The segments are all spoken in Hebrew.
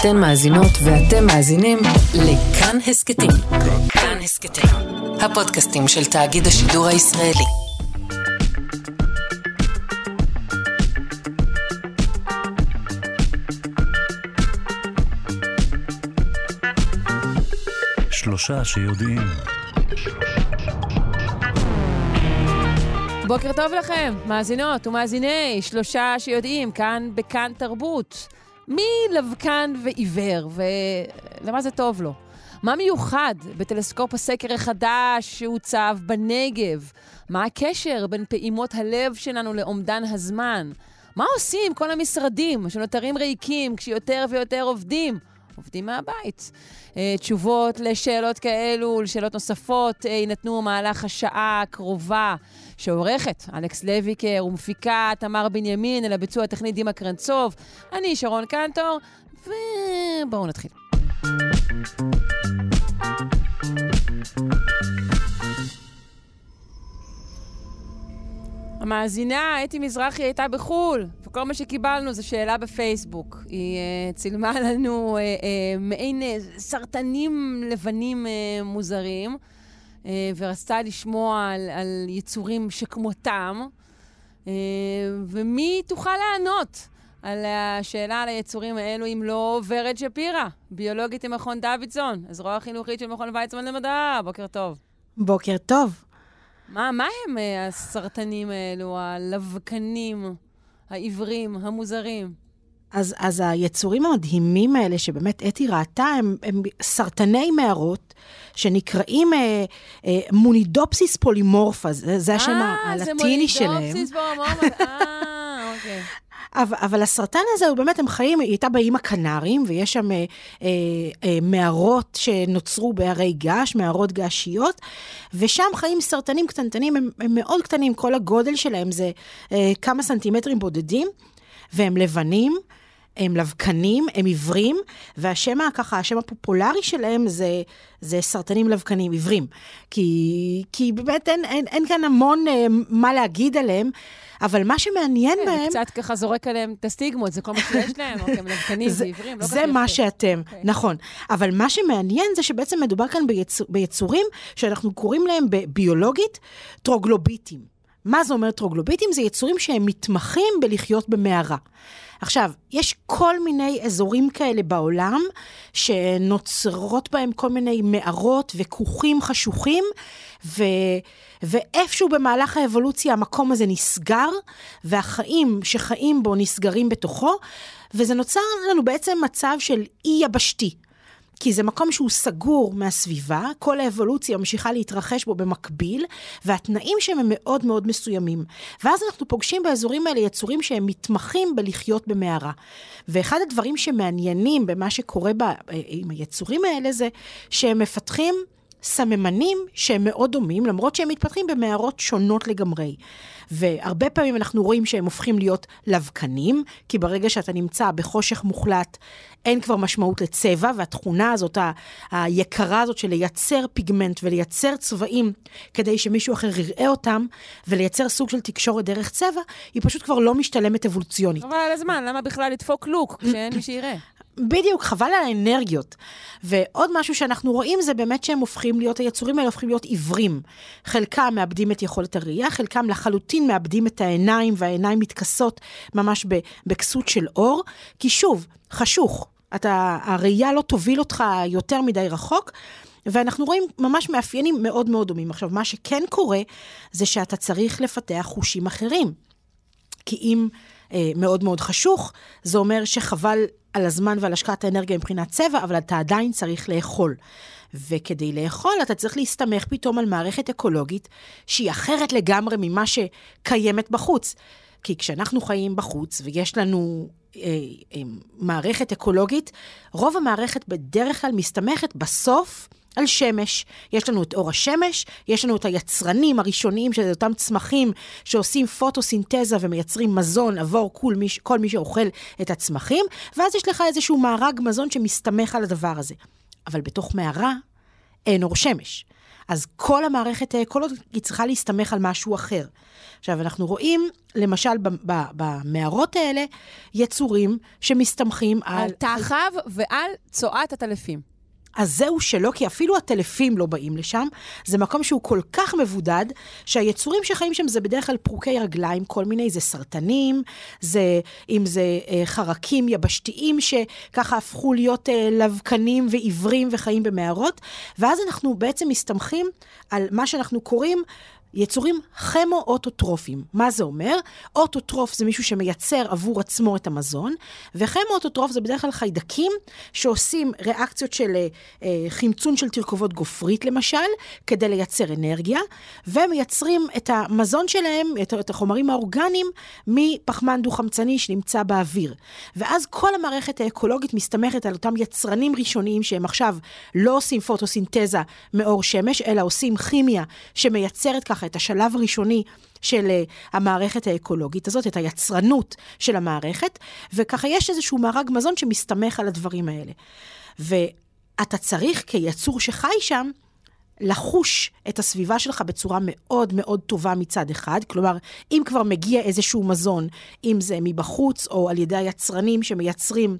אתן מאזינות ואתם מאזינים לכאן הסכתים. כאן הסכתים, הפודקאסטים של תאגיד השידור הישראלי. שלושה שיודעים. בוקר טוב לכם, מאזינות ומאזיני שלושה שיודעים, כאן בכאן תרבות. מי לבקן ועיוור, ולמה זה טוב לו? מה מיוחד בטלסקופ הסקר החדש שהוצב בנגב? מה הקשר בין פעימות הלב שלנו לאומדן הזמן? מה עושים כל המשרדים שנותרים ריקים כשיותר ויותר עובדים? עובדים מהבית. אה, תשובות לשאלות כאלו ולשאלות נוספות אה, יינתנו במהלך השעה הקרובה, שעורכת אלכס לויקר ומפיקה תמר בנימין, אל הביצוע הטכני דימה קרנצוב. אני שרון קנטור, ובואו נתחיל. המאזינה, אתי מזרחי, הייתה בחו"ל, וכל מה שקיבלנו זה שאלה בפייסבוק. היא uh, צילמה לנו uh, uh, מעין uh, סרטנים לבנים uh, מוזרים, ורצתה לשמוע על, על יצורים שכמותם. Uh, ומי תוכל לענות על השאלה על היצורים האלו, אם לא ורד שפירא, ביולוגית עם מכון דוידסון, הזרוע החינוכית של מכון ויצמן למדע. בוקר טוב. בוקר טוב. מה, מה הם uh, הסרטנים האלו, הלבקנים, העיוורים, המוזרים? אז, אז היצורים המדהימים האלה, שבאמת אתי ראתה, הם, הם סרטני מערות, שנקראים אה, אה, מונידופסיס פולימורפה, זה, זה השם הלטיני שלהם. אה, זה מונידופסיס פולימורפה, אה, אוקיי. אבל, אבל הסרטן הזה, הוא באמת, הם חיים, היא הייתה באיים הקנרים, ויש שם אה, אה, אה, מערות שנוצרו בהרי געש, מערות געשיות, ושם חיים סרטנים קטנטנים, הם, הם מאוד קטנים, כל הגודל שלהם זה אה, כמה סנטימטרים בודדים, והם לבנים. הם לבקנים, הם עיוורים, והשם ככה, השם הפופולרי שלהם זה, זה סרטנים לבקנים, עיוורים. כי, כי באמת אין, אין, אין כאן המון אה, מה להגיד עליהם. אבל מה שמעניין כן, בהם... קצת ככה זורק עליהם את הסטיגמות, זה כל מה שיש להם, אוקיי, הם לבקנים ועיוורים, לא ככה זה מה. שאתם, אוקיי. נכון. אבל מה שמעניין זה שבעצם מדובר כאן ביצור, ביצורים שאנחנו קוראים להם ביולוגית טרוגלוביטים. מה זה אומר טרוגלוביטים? זה יצורים שהם מתמחים בלחיות במערה. עכשיו, יש כל מיני אזורים כאלה בעולם, שנוצרות בהם כל מיני מערות וכוכים חשוכים, ו... ואיפשהו במהלך האבולוציה המקום הזה נסגר, והחיים שחיים בו נסגרים בתוכו, וזה נוצר לנו בעצם מצב של אי יבשתי. כי זה מקום שהוא סגור מהסביבה, כל האבולוציה ממשיכה להתרחש בו במקביל, והתנאים שם הם מאוד מאוד מסוימים. ואז אנחנו פוגשים באזורים האלה יצורים שהם מתמחים בלחיות במערה. ואחד הדברים שמעניינים במה שקורה ב, עם היצורים האלה זה שהם מפתחים סממנים שהם מאוד דומים, למרות שהם מתפתחים במערות שונות לגמרי. והרבה פעמים אנחנו רואים שהם הופכים להיות לבקנים, כי ברגע שאתה נמצא בחושך מוחלט, אין כבר משמעות לצבע, והתכונה הזאת, ה- היקרה הזאת של לייצר פיגמנט ולייצר צבעים כדי שמישהו אחר יראה אותם, ולייצר סוג של תקשורת דרך צבע, היא פשוט כבר לא משתלמת אבולוציונית. אבל על הזמן, למה בכלל לדפוק לוק כשאין מי שיראה? בדיוק, חבל על האנרגיות. ועוד משהו שאנחנו רואים זה באמת שהם הופכים להיות, היצורים האלה הופכים להיות עיוורים. חלקם מאבדים את יכולת הראייה, חלקם לחלוטין מאבדים את העיניים, והעיניים מתכסות ממש בכסות של אור, כי שוב, חשוך. אתה, הראייה לא תוביל אותך יותר מדי רחוק, ואנחנו רואים ממש מאפיינים מאוד מאוד דומים. עכשיו, מה שכן קורה, זה שאתה צריך לפתח חושים אחרים. כי אם אה, מאוד מאוד חשוך, זה אומר שחבל על הזמן ועל השקעת האנרגיה מבחינת צבע, אבל אתה עדיין צריך לאכול. וכדי לאכול אתה צריך להסתמך פתאום על מערכת אקולוגית שהיא אחרת לגמרי ממה שקיימת בחוץ. כי כשאנחנו חיים בחוץ ויש לנו אה, אה, מערכת אקולוגית, רוב המערכת בדרך כלל מסתמכת בסוף על שמש. יש לנו את אור השמש, יש לנו את היצרנים הראשוניים של אותם צמחים שעושים פוטוסינתזה ומייצרים מזון עבור כל מי, כל מי שאוכל את הצמחים, ואז יש לך איזשהו מארג מזון שמסתמך על הדבר הזה. אבל בתוך מערה אין אור שמש. אז כל המערכת האקולוגית היא צריכה להסתמך על משהו אחר. עכשיו, אנחנו רואים, למשל, במערות האלה, יצורים שמסתמכים על... על תחב ועל צואת הטלפים. אז זהו שלא, כי אפילו הטלפים לא באים לשם. זה מקום שהוא כל כך מבודד, שהיצורים שחיים שם זה בדרך כלל פרוקי רגליים, כל מיני, זה סרטנים, זה, אם זה אה, חרקים יבשתיים שככה הפכו להיות אה, לבקנים ועיוורים וחיים במערות, ואז אנחנו בעצם מסתמכים על מה שאנחנו קוראים יצורים כימו-אוטוטרופיים. מה זה אומר? אוטוטרוף זה מישהו שמייצר עבור עצמו את המזון, וכימו-אוטוטרוף זה בדרך כלל חיידקים שעושים ריאקציות של אה, אה, חמצון של תרכובות גופרית למשל, כדי לייצר אנרגיה, ומייצרים את המזון שלהם, את, את החומרים האורגניים, מפחמן דו-חמצני שנמצא באוויר. ואז כל המערכת האקולוגית מסתמכת על אותם יצרנים ראשוניים שהם עכשיו לא עושים פוטוסינתזה מאור שמש, אלא עושים כימיה שמייצרת ככה את השלב הראשוני של uh, המערכת האקולוגית הזאת, את היצרנות של המערכת, וככה יש איזשהו מארג מזון שמסתמך על הדברים האלה. ואתה צריך כיצור שחי שם, לחוש את הסביבה שלך בצורה מאוד מאוד טובה מצד אחד. כלומר, אם כבר מגיע איזשהו מזון, אם זה מבחוץ או על ידי היצרנים שמייצרים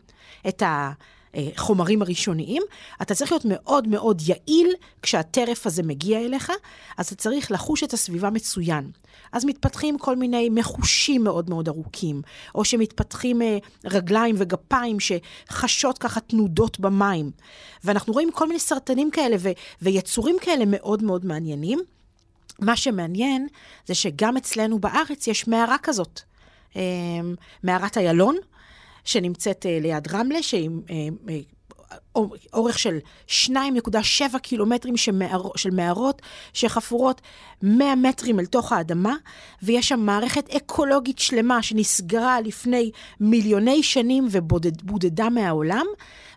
את ה... החומרים הראשוניים, אתה צריך להיות מאוד מאוד יעיל כשהטרף הזה מגיע אליך, אז אתה צריך לחוש את הסביבה מצוין. אז מתפתחים כל מיני מחושים מאוד מאוד ארוכים, או שמתפתחים אה, רגליים וגפיים שחשות ככה תנודות במים. ואנחנו רואים כל מיני סרטנים כאלה ו- ויצורים כאלה מאוד מאוד מעניינים. מה שמעניין זה שגם אצלנו בארץ יש מערה כזאת, אה, מערת איילון. שנמצאת uh, ליד רמלה, שהיא uh, uh, אורך של 2.7 קילומטרים של, מער, של מערות שחפורות 100 מטרים אל תוך האדמה, ויש שם מערכת אקולוגית שלמה שנסגרה לפני מיליוני שנים ובודדה מהעולם,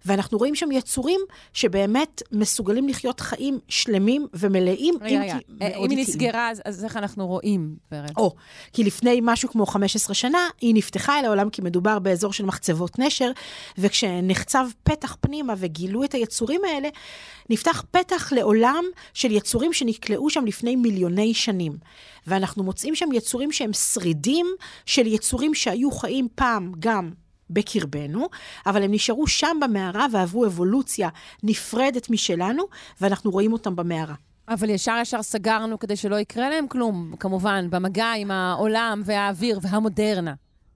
ואנחנו רואים שם יצורים שבאמת מסוגלים לחיות חיים שלמים ומלאים, רגע, רגע. מאוד אם היא. נסגרה, אז, אז איך אנחנו רואים, ורד? או, כי לפני משהו כמו 15 שנה, היא נפתחה אל העולם כי מדובר באזור של מחצבות נשר, וכשנחצב פתח פנימה וגילו את היצורים האלה, נפתח פתח לעולם של יצורים שנקלעו שם לפני מיליוני שנים. ואנחנו מוצאים שם יצורים שהם שרידים של יצורים שהיו חיים פעם גם בקרבנו, אבל הם נשארו שם במערה ועברו אבולוציה נפרדת משלנו, ואנחנו רואים אותם במערה. אבל ישר ישר סגרנו כדי שלא יקרה להם כלום, כמובן, במגע עם העולם והאוויר והמודרנה.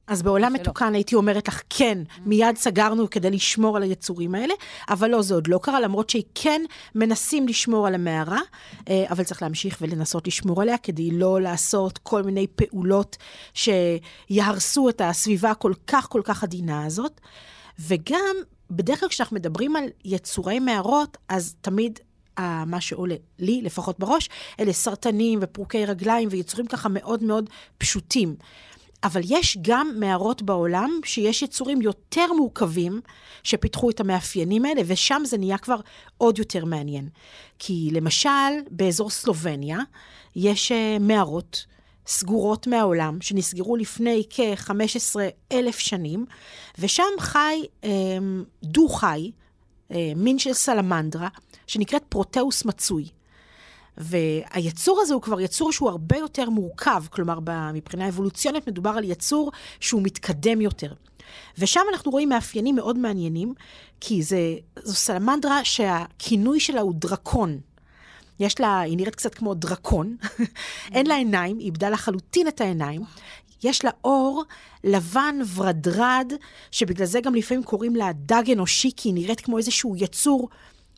אז בעולם שלא. מתוקן הייתי אומרת לך, כן, מיד סגרנו כדי לשמור על היצורים האלה, אבל לא, זה עוד לא קרה, למרות שכן מנסים לשמור על המערה, אה, אבל צריך להמשיך ולנסות לשמור עליה כדי לא לעשות כל מיני פעולות שיהרסו את הסביבה הכל כך כל כך עדינה הזאת. וגם, בדרך כלל כשאנחנו מדברים על יצורי מערות, אז תמיד אה, מה שעולה לי, לפחות בראש, אלה סרטנים ופרוקי רגליים ויצורים ככה מאוד מאוד פשוטים. אבל יש גם מערות בעולם שיש יצורים יותר מורכבים שפיתחו את המאפיינים האלה, ושם זה נהיה כבר עוד יותר מעניין. כי למשל, באזור סלובניה יש uh, מערות סגורות מהעולם, שנסגרו לפני כ-15 אלף שנים, ושם חי um, דו-חי, uh, מין של סלמנדרה, שנקראת פרוטאוס מצוי. והיצור הזה הוא כבר יצור שהוא הרבה יותר מורכב, כלומר, מבחינה אבולוציונית מדובר על יצור שהוא מתקדם יותר. ושם אנחנו רואים מאפיינים מאוד מעניינים, כי זה, זו סלמנדרה שהכינוי שלה הוא דרקון. יש לה, היא נראית קצת כמו דרקון, אין לה עיניים, היא איבדה לחלוטין את העיניים. יש לה עור לבן ורדרד, שבגלל זה גם לפעמים קוראים לה דג אנושי, כי היא נראית כמו איזשהו יצור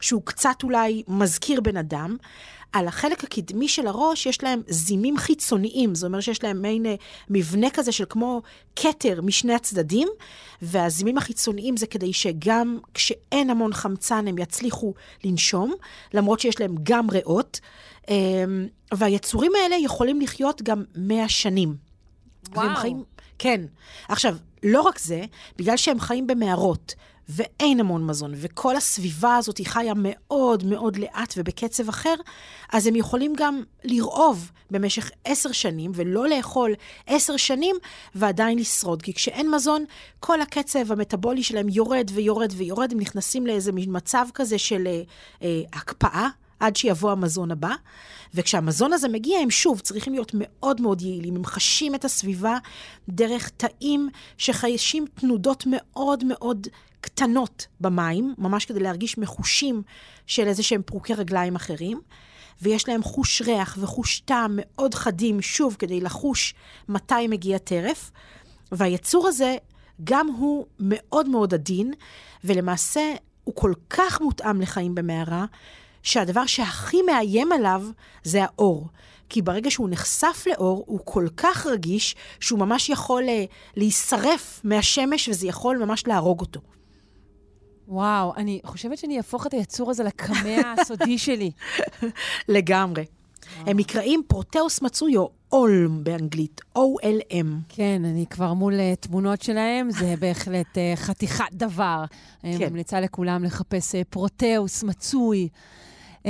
שהוא קצת אולי מזכיר בן אדם. על החלק הקדמי של הראש יש להם זימים חיצוניים, זאת אומרת שיש להם מעין אה, מבנה כזה של כמו כתר משני הצדדים, והזימים החיצוניים זה כדי שגם כשאין המון חמצן הם יצליחו לנשום, למרות שיש להם גם ריאות, אה, והיצורים האלה יכולים לחיות גם 100 שנים. וואו. והם חיים, כן. עכשיו, לא רק זה, בגלל שהם חיים במערות, ואין המון מזון, וכל הסביבה הזאת היא חיה מאוד מאוד לאט ובקצב אחר, אז הם יכולים גם לרעוב במשך עשר שנים, ולא לאכול עשר שנים, ועדיין לשרוד. כי כשאין מזון, כל הקצב המטאבולי שלהם יורד ויורד ויורד, הם נכנסים לאיזה מצב כזה של אה, אה, הקפאה. עד שיבוא המזון הבא, וכשהמזון הזה מגיע, הם שוב צריכים להיות מאוד מאוד יעילים. הם חשים את הסביבה דרך תאים שחיישים תנודות מאוד מאוד קטנות במים, ממש כדי להרגיש מחושים של איזה שהם פרוקי רגליים אחרים. ויש להם חוש ריח וחוש טעם מאוד חדים, שוב, כדי לחוש מתי מגיע טרף. והיצור הזה, גם הוא מאוד מאוד עדין, ולמעשה הוא כל כך מותאם לחיים במערה, שהדבר שהכי מאיים עליו זה האור. כי ברגע שהוא נחשף לאור, הוא כל כך רגיש, שהוא ממש יכול uh, להישרף מהשמש, וזה יכול ממש להרוג אותו. וואו, אני חושבת שאני אהפוך את היצור הזה לקמע הסודי שלי. לגמרי. הם נקראים פרוטאוס מצוי או olm באנגלית, O-L-M. כן, אני כבר מול uh, תמונות שלהם, זה בהחלט uh, חתיכת דבר. אני כן. ממליצה לכולם לחפש uh, פרוטאוס מצוי. Uh,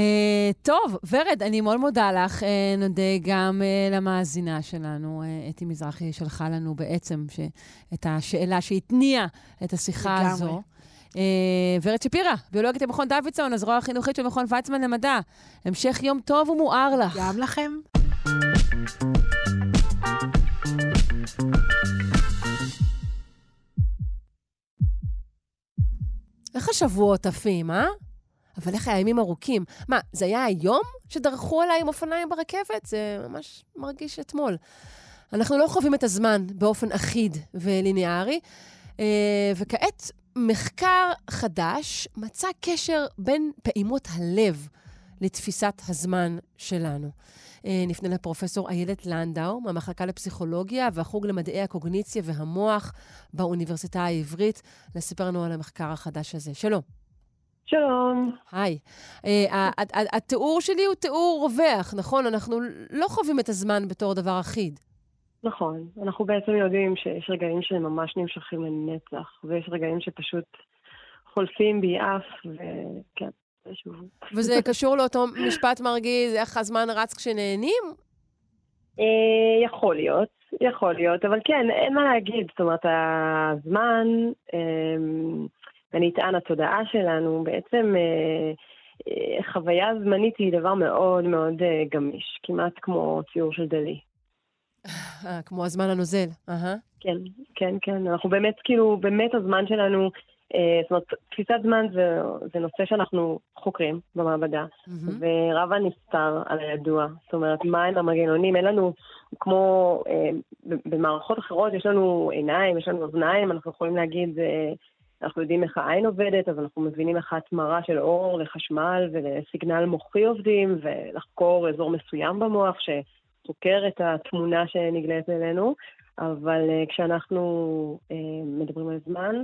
טוב, ורד, אני מאוד מודה לך. Uh, נודה גם uh, למאזינה שלנו, uh, אתי מזרחי, שלחה לנו בעצם ש... את השאלה שהתניעה את השיחה לגמרי. הזו. Uh, ורד שפירא, ביולוגית במכון דוידסון, הזרוע החינוכית של מכון ויצמן למדע. המשך יום טוב ומואר לך. גם לכם. איך השבועות עפים, אה? אבל איך הימים ארוכים? מה, זה היה היום שדרכו עליי עם אופניים ברכבת? זה ממש מרגיש אתמול. אנחנו לא חווים את הזמן באופן אחיד וליניארי, אה, וכעת מחקר חדש מצא קשר בין פעימות הלב לתפיסת הזמן שלנו. אה, נפנה לפרופסור איילת לנדאו מהמחלקה לפסיכולוגיה והחוג למדעי הקוגניציה והמוח באוניברסיטה העברית, לספר לנו על המחקר החדש הזה. שלום. שלום. היי. אה, התיאור שלי הוא תיאור רווח, נכון? אנחנו לא חווים את הזמן בתור דבר אחיד. נכון. אנחנו בעצם יודעים שיש רגעים שממש נמשכים לנצח, ויש רגעים שפשוט חולפים ביעף, וכן, זה שוב. וזה קשור לאותו משפט מרגיז, איך הזמן רץ כשנהנים? אה, יכול להיות, יכול להיות, אבל כן, אין מה להגיד. זאת אומרת, הזמן, ונטען התודעה שלנו, בעצם אה, אה, חוויה זמנית היא דבר מאוד מאוד גמיש, כמעט כמו ציור של דלי. אה, כמו הזמן הנוזל. כן, כן, כן. אנחנו באמת, כאילו, באמת הזמן שלנו, אה, זאת אומרת, תפיסת זמן זה, זה נושא שאנחנו חוקרים במעבדה. ורב הנסתר על הידוע. זאת אומרת, מהם המנגנונים? אין לנו, כמו אה, במערכות אחרות, יש לנו עיניים, יש לנו אוזניים, אנחנו יכולים להגיד, אה, אנחנו יודעים איך העין עובדת, אז אנחנו מבינים איך ההתמרה של אור לחשמל ולסיגנל מוחי עובדים, ולחקור אזור מסוים במוח שחוקר את התמונה שנגלית אלינו. אבל uh, כשאנחנו uh, מדברים על זמן,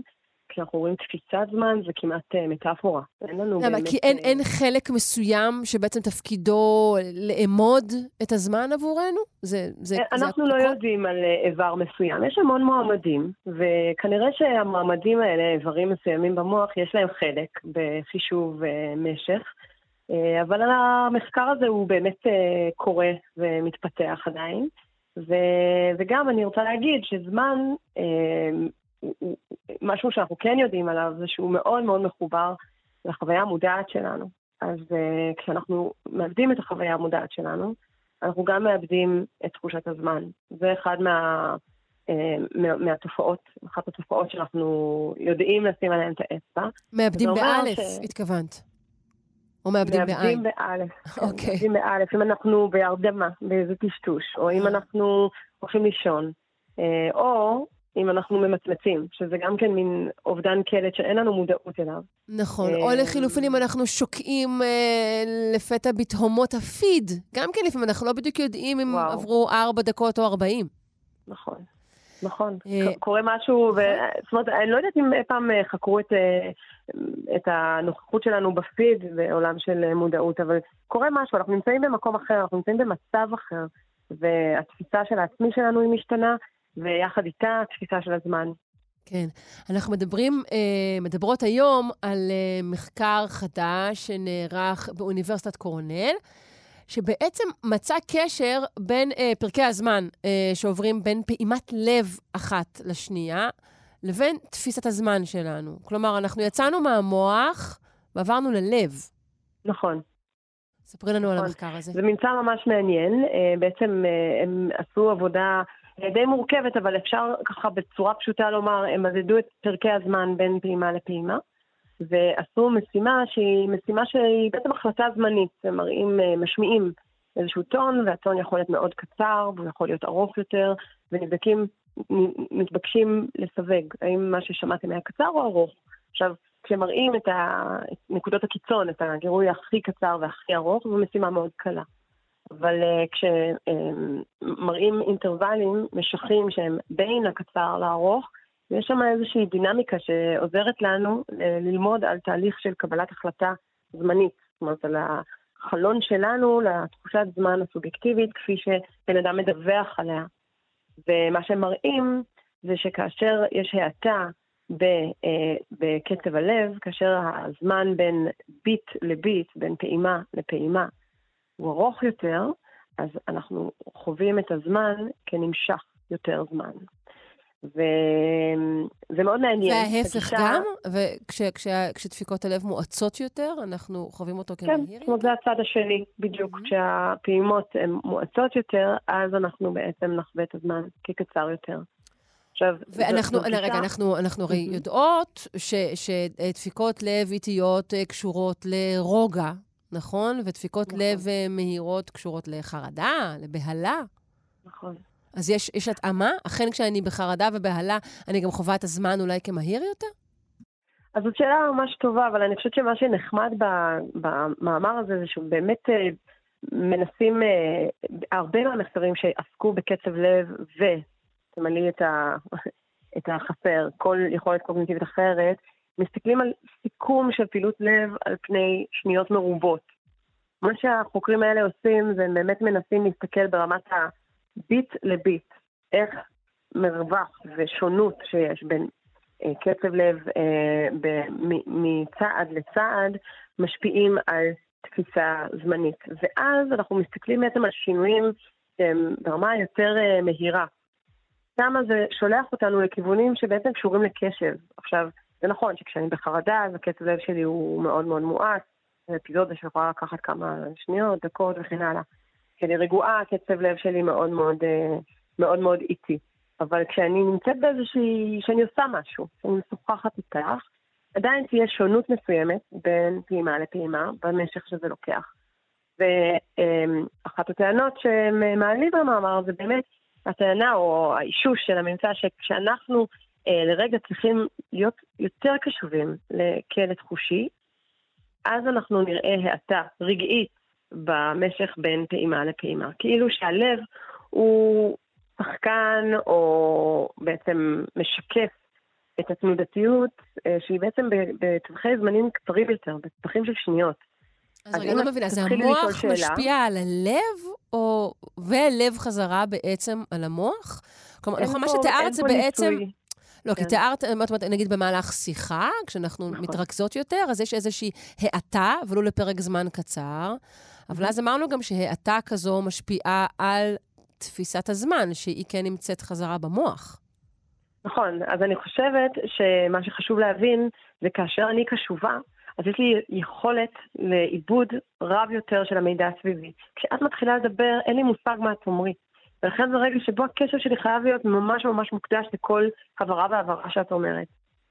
כשאנחנו רואים תפיסת זמן, זה כמעט uh, מטאפורה. אין לנו למה? באמת... כי אין, אין חלק מסוים שבעצם תפקידו לאמוד את הזמן עבורנו? זה, זה, זה אנחנו לא הכל? יודעים על איבר מסוים. יש המון מועמדים, וכנראה שהמועמדים האלה, איברים מסוימים במוח, יש להם חלק בחישוב אה, משך. אה, אבל המחקר הזה הוא באמת אה, קורה ומתפתח עדיין. ו- וגם אני רוצה להגיד שזמן, אה, משהו שאנחנו כן יודעים עליו זה שהוא מאוד מאוד מחובר לחוויה המודעת שלנו. אז כשאנחנו מאבדים את החוויה המודעת שלנו, אנחנו גם מאבדים את תחושת הזמן. זה אחד מה, מה, מהתופעות, אחת התופעות שאנחנו יודעים לשים עליהן את האצבע. מאבדים באלף, ש- התכוונת. או מאבדים בעין. מאבדים באלף. כן, אוקיי. מאבדים באלף, אם אנחנו בהרדמה, באיזה טשטוש, או אם אה. אנחנו הולכים לישון, אה, או אם אנחנו ממצמצים, שזה גם כן מין אובדן קלט שאין לנו מודעות אליו. נכון, אה, או לחילופין אם אנחנו שוקעים אה, לפתע בתהומות הפיד. גם כן לפעמים אנחנו לא בדיוק יודעים אם וואו. עברו ארבע דקות או ארבעים. נכון. נכון, אה, קורה משהו, ו... זאת אומרת, אני לא יודעת אם אי פעם אה, חקרו את, אה, את הנוכחות שלנו בפיד בעולם של מודעות, אבל קורה משהו, אנחנו נמצאים במקום אחר, אנחנו נמצאים במצב אחר, והתפיסה של העצמי שלנו היא משתנה, ויחד איתה התפיסה של הזמן. כן. אנחנו מדברים, מדברות היום על מחקר חדש שנערך באוניברסיטת קורנל, שבעצם מצא קשר בין אה, פרקי הזמן אה, שעוברים בין פעימת לב אחת לשנייה, לבין תפיסת הזמן שלנו. כלומר, אנחנו יצאנו מהמוח ועברנו ללב. נכון. ספרי לנו על נכון. המחקר הזה. זה ממצא ממש מעניין. אה, בעצם אה, הם עשו עבודה אה, די מורכבת, אבל אפשר ככה בצורה פשוטה לומר, הם מדדו את פרקי הזמן בין פעימה לפעימה, ועשו משימה שהיא משימה שהיא בעצם החלטה זמנית. הם מראים, אה, משמיעים איזשהו טון, והטון יכול להיות מאוד קצר, והוא יכול להיות ארוך יותר, ונבדקים, מתבקשים לסווג האם מה ששמעתם היה קצר או ארוך. עכשיו, כשמראים את, נקודות הקיצון, את הגירוי הכי קצר והכי ארוך, זו משימה מאוד קלה. אבל uh, כשמראים uh, אינטרוולים משכים שהם בין הקצר לארוך, יש שם איזושהי דינמיקה שעוזרת לנו uh, ללמוד על תהליך של קבלת החלטה זמנית. זאת אומרת, על החלון שלנו לתחושת זמן הסובייקטיבית, כפי שבן אדם מדווח עליה. ומה שהם מראים זה שכאשר יש האטה אה, בקצב הלב, כאשר הזמן בין ביט לביט, בין פעימה לפעימה, הוא ארוך יותר, אז אנחנו חווים את הזמן כנמשך יותר זמן. וזה מאוד מעניין. וההפך הגישה... גם? וכשדפיקות הלב מואצות יותר, אנחנו חווים אותו כמהיר כן, אומרת, זה הצד השני, בדיוק. Mm-hmm. כשהפעימות הן מואצות יותר, אז אנחנו בעצם נחווה את הזמן כקצר יותר. עכשיו, ואנחנו, זו, זו רגע, אנחנו, אנחנו הרי mm-hmm. יודעות ש, שדפיקות לב איטיות אה, קשורות לרוגע, נכון? ודפיקות נכון. לב אה, מהירות קשורות לחרדה, לבהלה. נכון. אז יש, יש התאמה? אכן כשאני בחרדה ובהלה, אני גם חווה את הזמן אולי כמהיר יותר? אז זאת שאלה ממש טובה, אבל אני חושבת שמה שנחמד במאמר הזה זה שהוא באמת אה, מנסים, הרבה מהמחקרים שעסקו בקצב לב ו... תמלאי את, ה, את החסר, כל יכולת קוגניטיבית אחרת, מסתכלים על סיכום של פעילות לב על פני שניות מרובות. מה שהחוקרים האלה עושים זה באמת מנסים להסתכל ברמת הביט לביט, איך מרווח ושונות שיש בין אה, קצב לב אה, ב, מ, מצעד לצעד משפיעים על תפיסה זמנית. ואז אנחנו מסתכלים בעצם על שינויים שהם ברמה יותר אה, מהירה. שמה זה שולח אותנו לכיוונים שבעצם קשורים לקשב. עכשיו, זה נכון שכשאני בחרדה, אז הקצב לב שלי הוא מאוד מאוד מואץ, זו אפיזודה שיכולה לקחת כמה שניות, דקות וכן הלאה. כשאני רגועה, הקצב לב שלי מאוד מאוד, אה, מאוד מאוד איטי. אבל כשאני נמצאת באיזושהי, כשאני עושה משהו, כשאני משוחחת איתך, עדיין תהיה שונות מסוימת בין פעימה לפעימה במשך שזה לוקח. ואחת הטענות שהם מעלים במאמר זה באמת הטענה או האישוש של הממצא שכשאנחנו אה, לרגע צריכים להיות יותר קשובים לכלא חושי, אז אנחנו נראה האטה רגעית במשך בין פעימה לפעימה. כאילו שהלב הוא שחקן או בעצם משקף את התנודתיות אה, שהיא בעצם בטווחי זמנים קצרים יותר, בטווחים של שניות. אז רגע, אני לא מבינה, זה המוח משפיע על הלב, או... והלב חזרה בעצם על המוח? כלומר, נכון, מה שתיארת זה בעצם... לא, כי כן. תיארת, נגיד במהלך שיחה, כשאנחנו נכון. מתרכזות יותר, אז יש איזושהי האטה, ולו לפרק זמן קצר. אבל אז אמרנו גם שהאטה כזו משפיעה על תפיסת הזמן, שהיא כן נמצאת חזרה במוח. נכון, אז אני חושבת שמה שחשוב להבין זה כאשר אני קשובה, אז יש לי יכולת לעיבוד רב יותר של המידע הסביבי. כשאת מתחילה לדבר, אין לי מושג מה את אומרי. ולכן זה רגע שבו הקשר שלי חייב להיות ממש ממש מוקדש לכל הבהרה והבהרה שאת אומרת.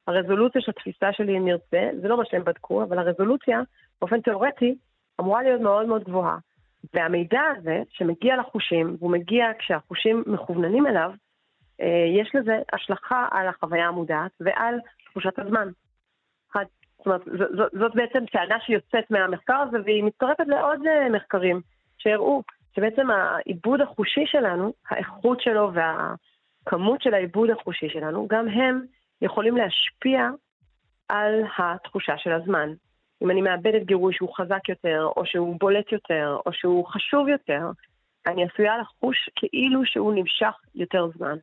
הרזולוציה של התפיסה שלי, אם נרצה, זה לא מה שהם בדקו, אבל הרזולוציה, באופן תיאורטי, אמורה להיות מאוד מאוד גבוהה. והמידע הזה, שמגיע לחושים, והוא מגיע כשהחושים מכווננים אליו, אה, יש לזה השלכה על החוויה המודעת ועל תחושת הזמן. זאת אומרת, זאת, זאת בעצם טענה שיוצאת מהמחקר הזה, והיא מצטרפת לעוד אה, מחקרים שהראו שבעצם העיבוד החושי שלנו, האיכות שלו והכמות של העיבוד החושי שלנו, גם הם יכולים להשפיע על התחושה של הזמן. אם אני מאבדת גירוי שהוא חזק יותר, או שהוא בולט יותר, או שהוא חשוב יותר, אני עשויה לחוש כאילו שהוא נמשך יותר זמן.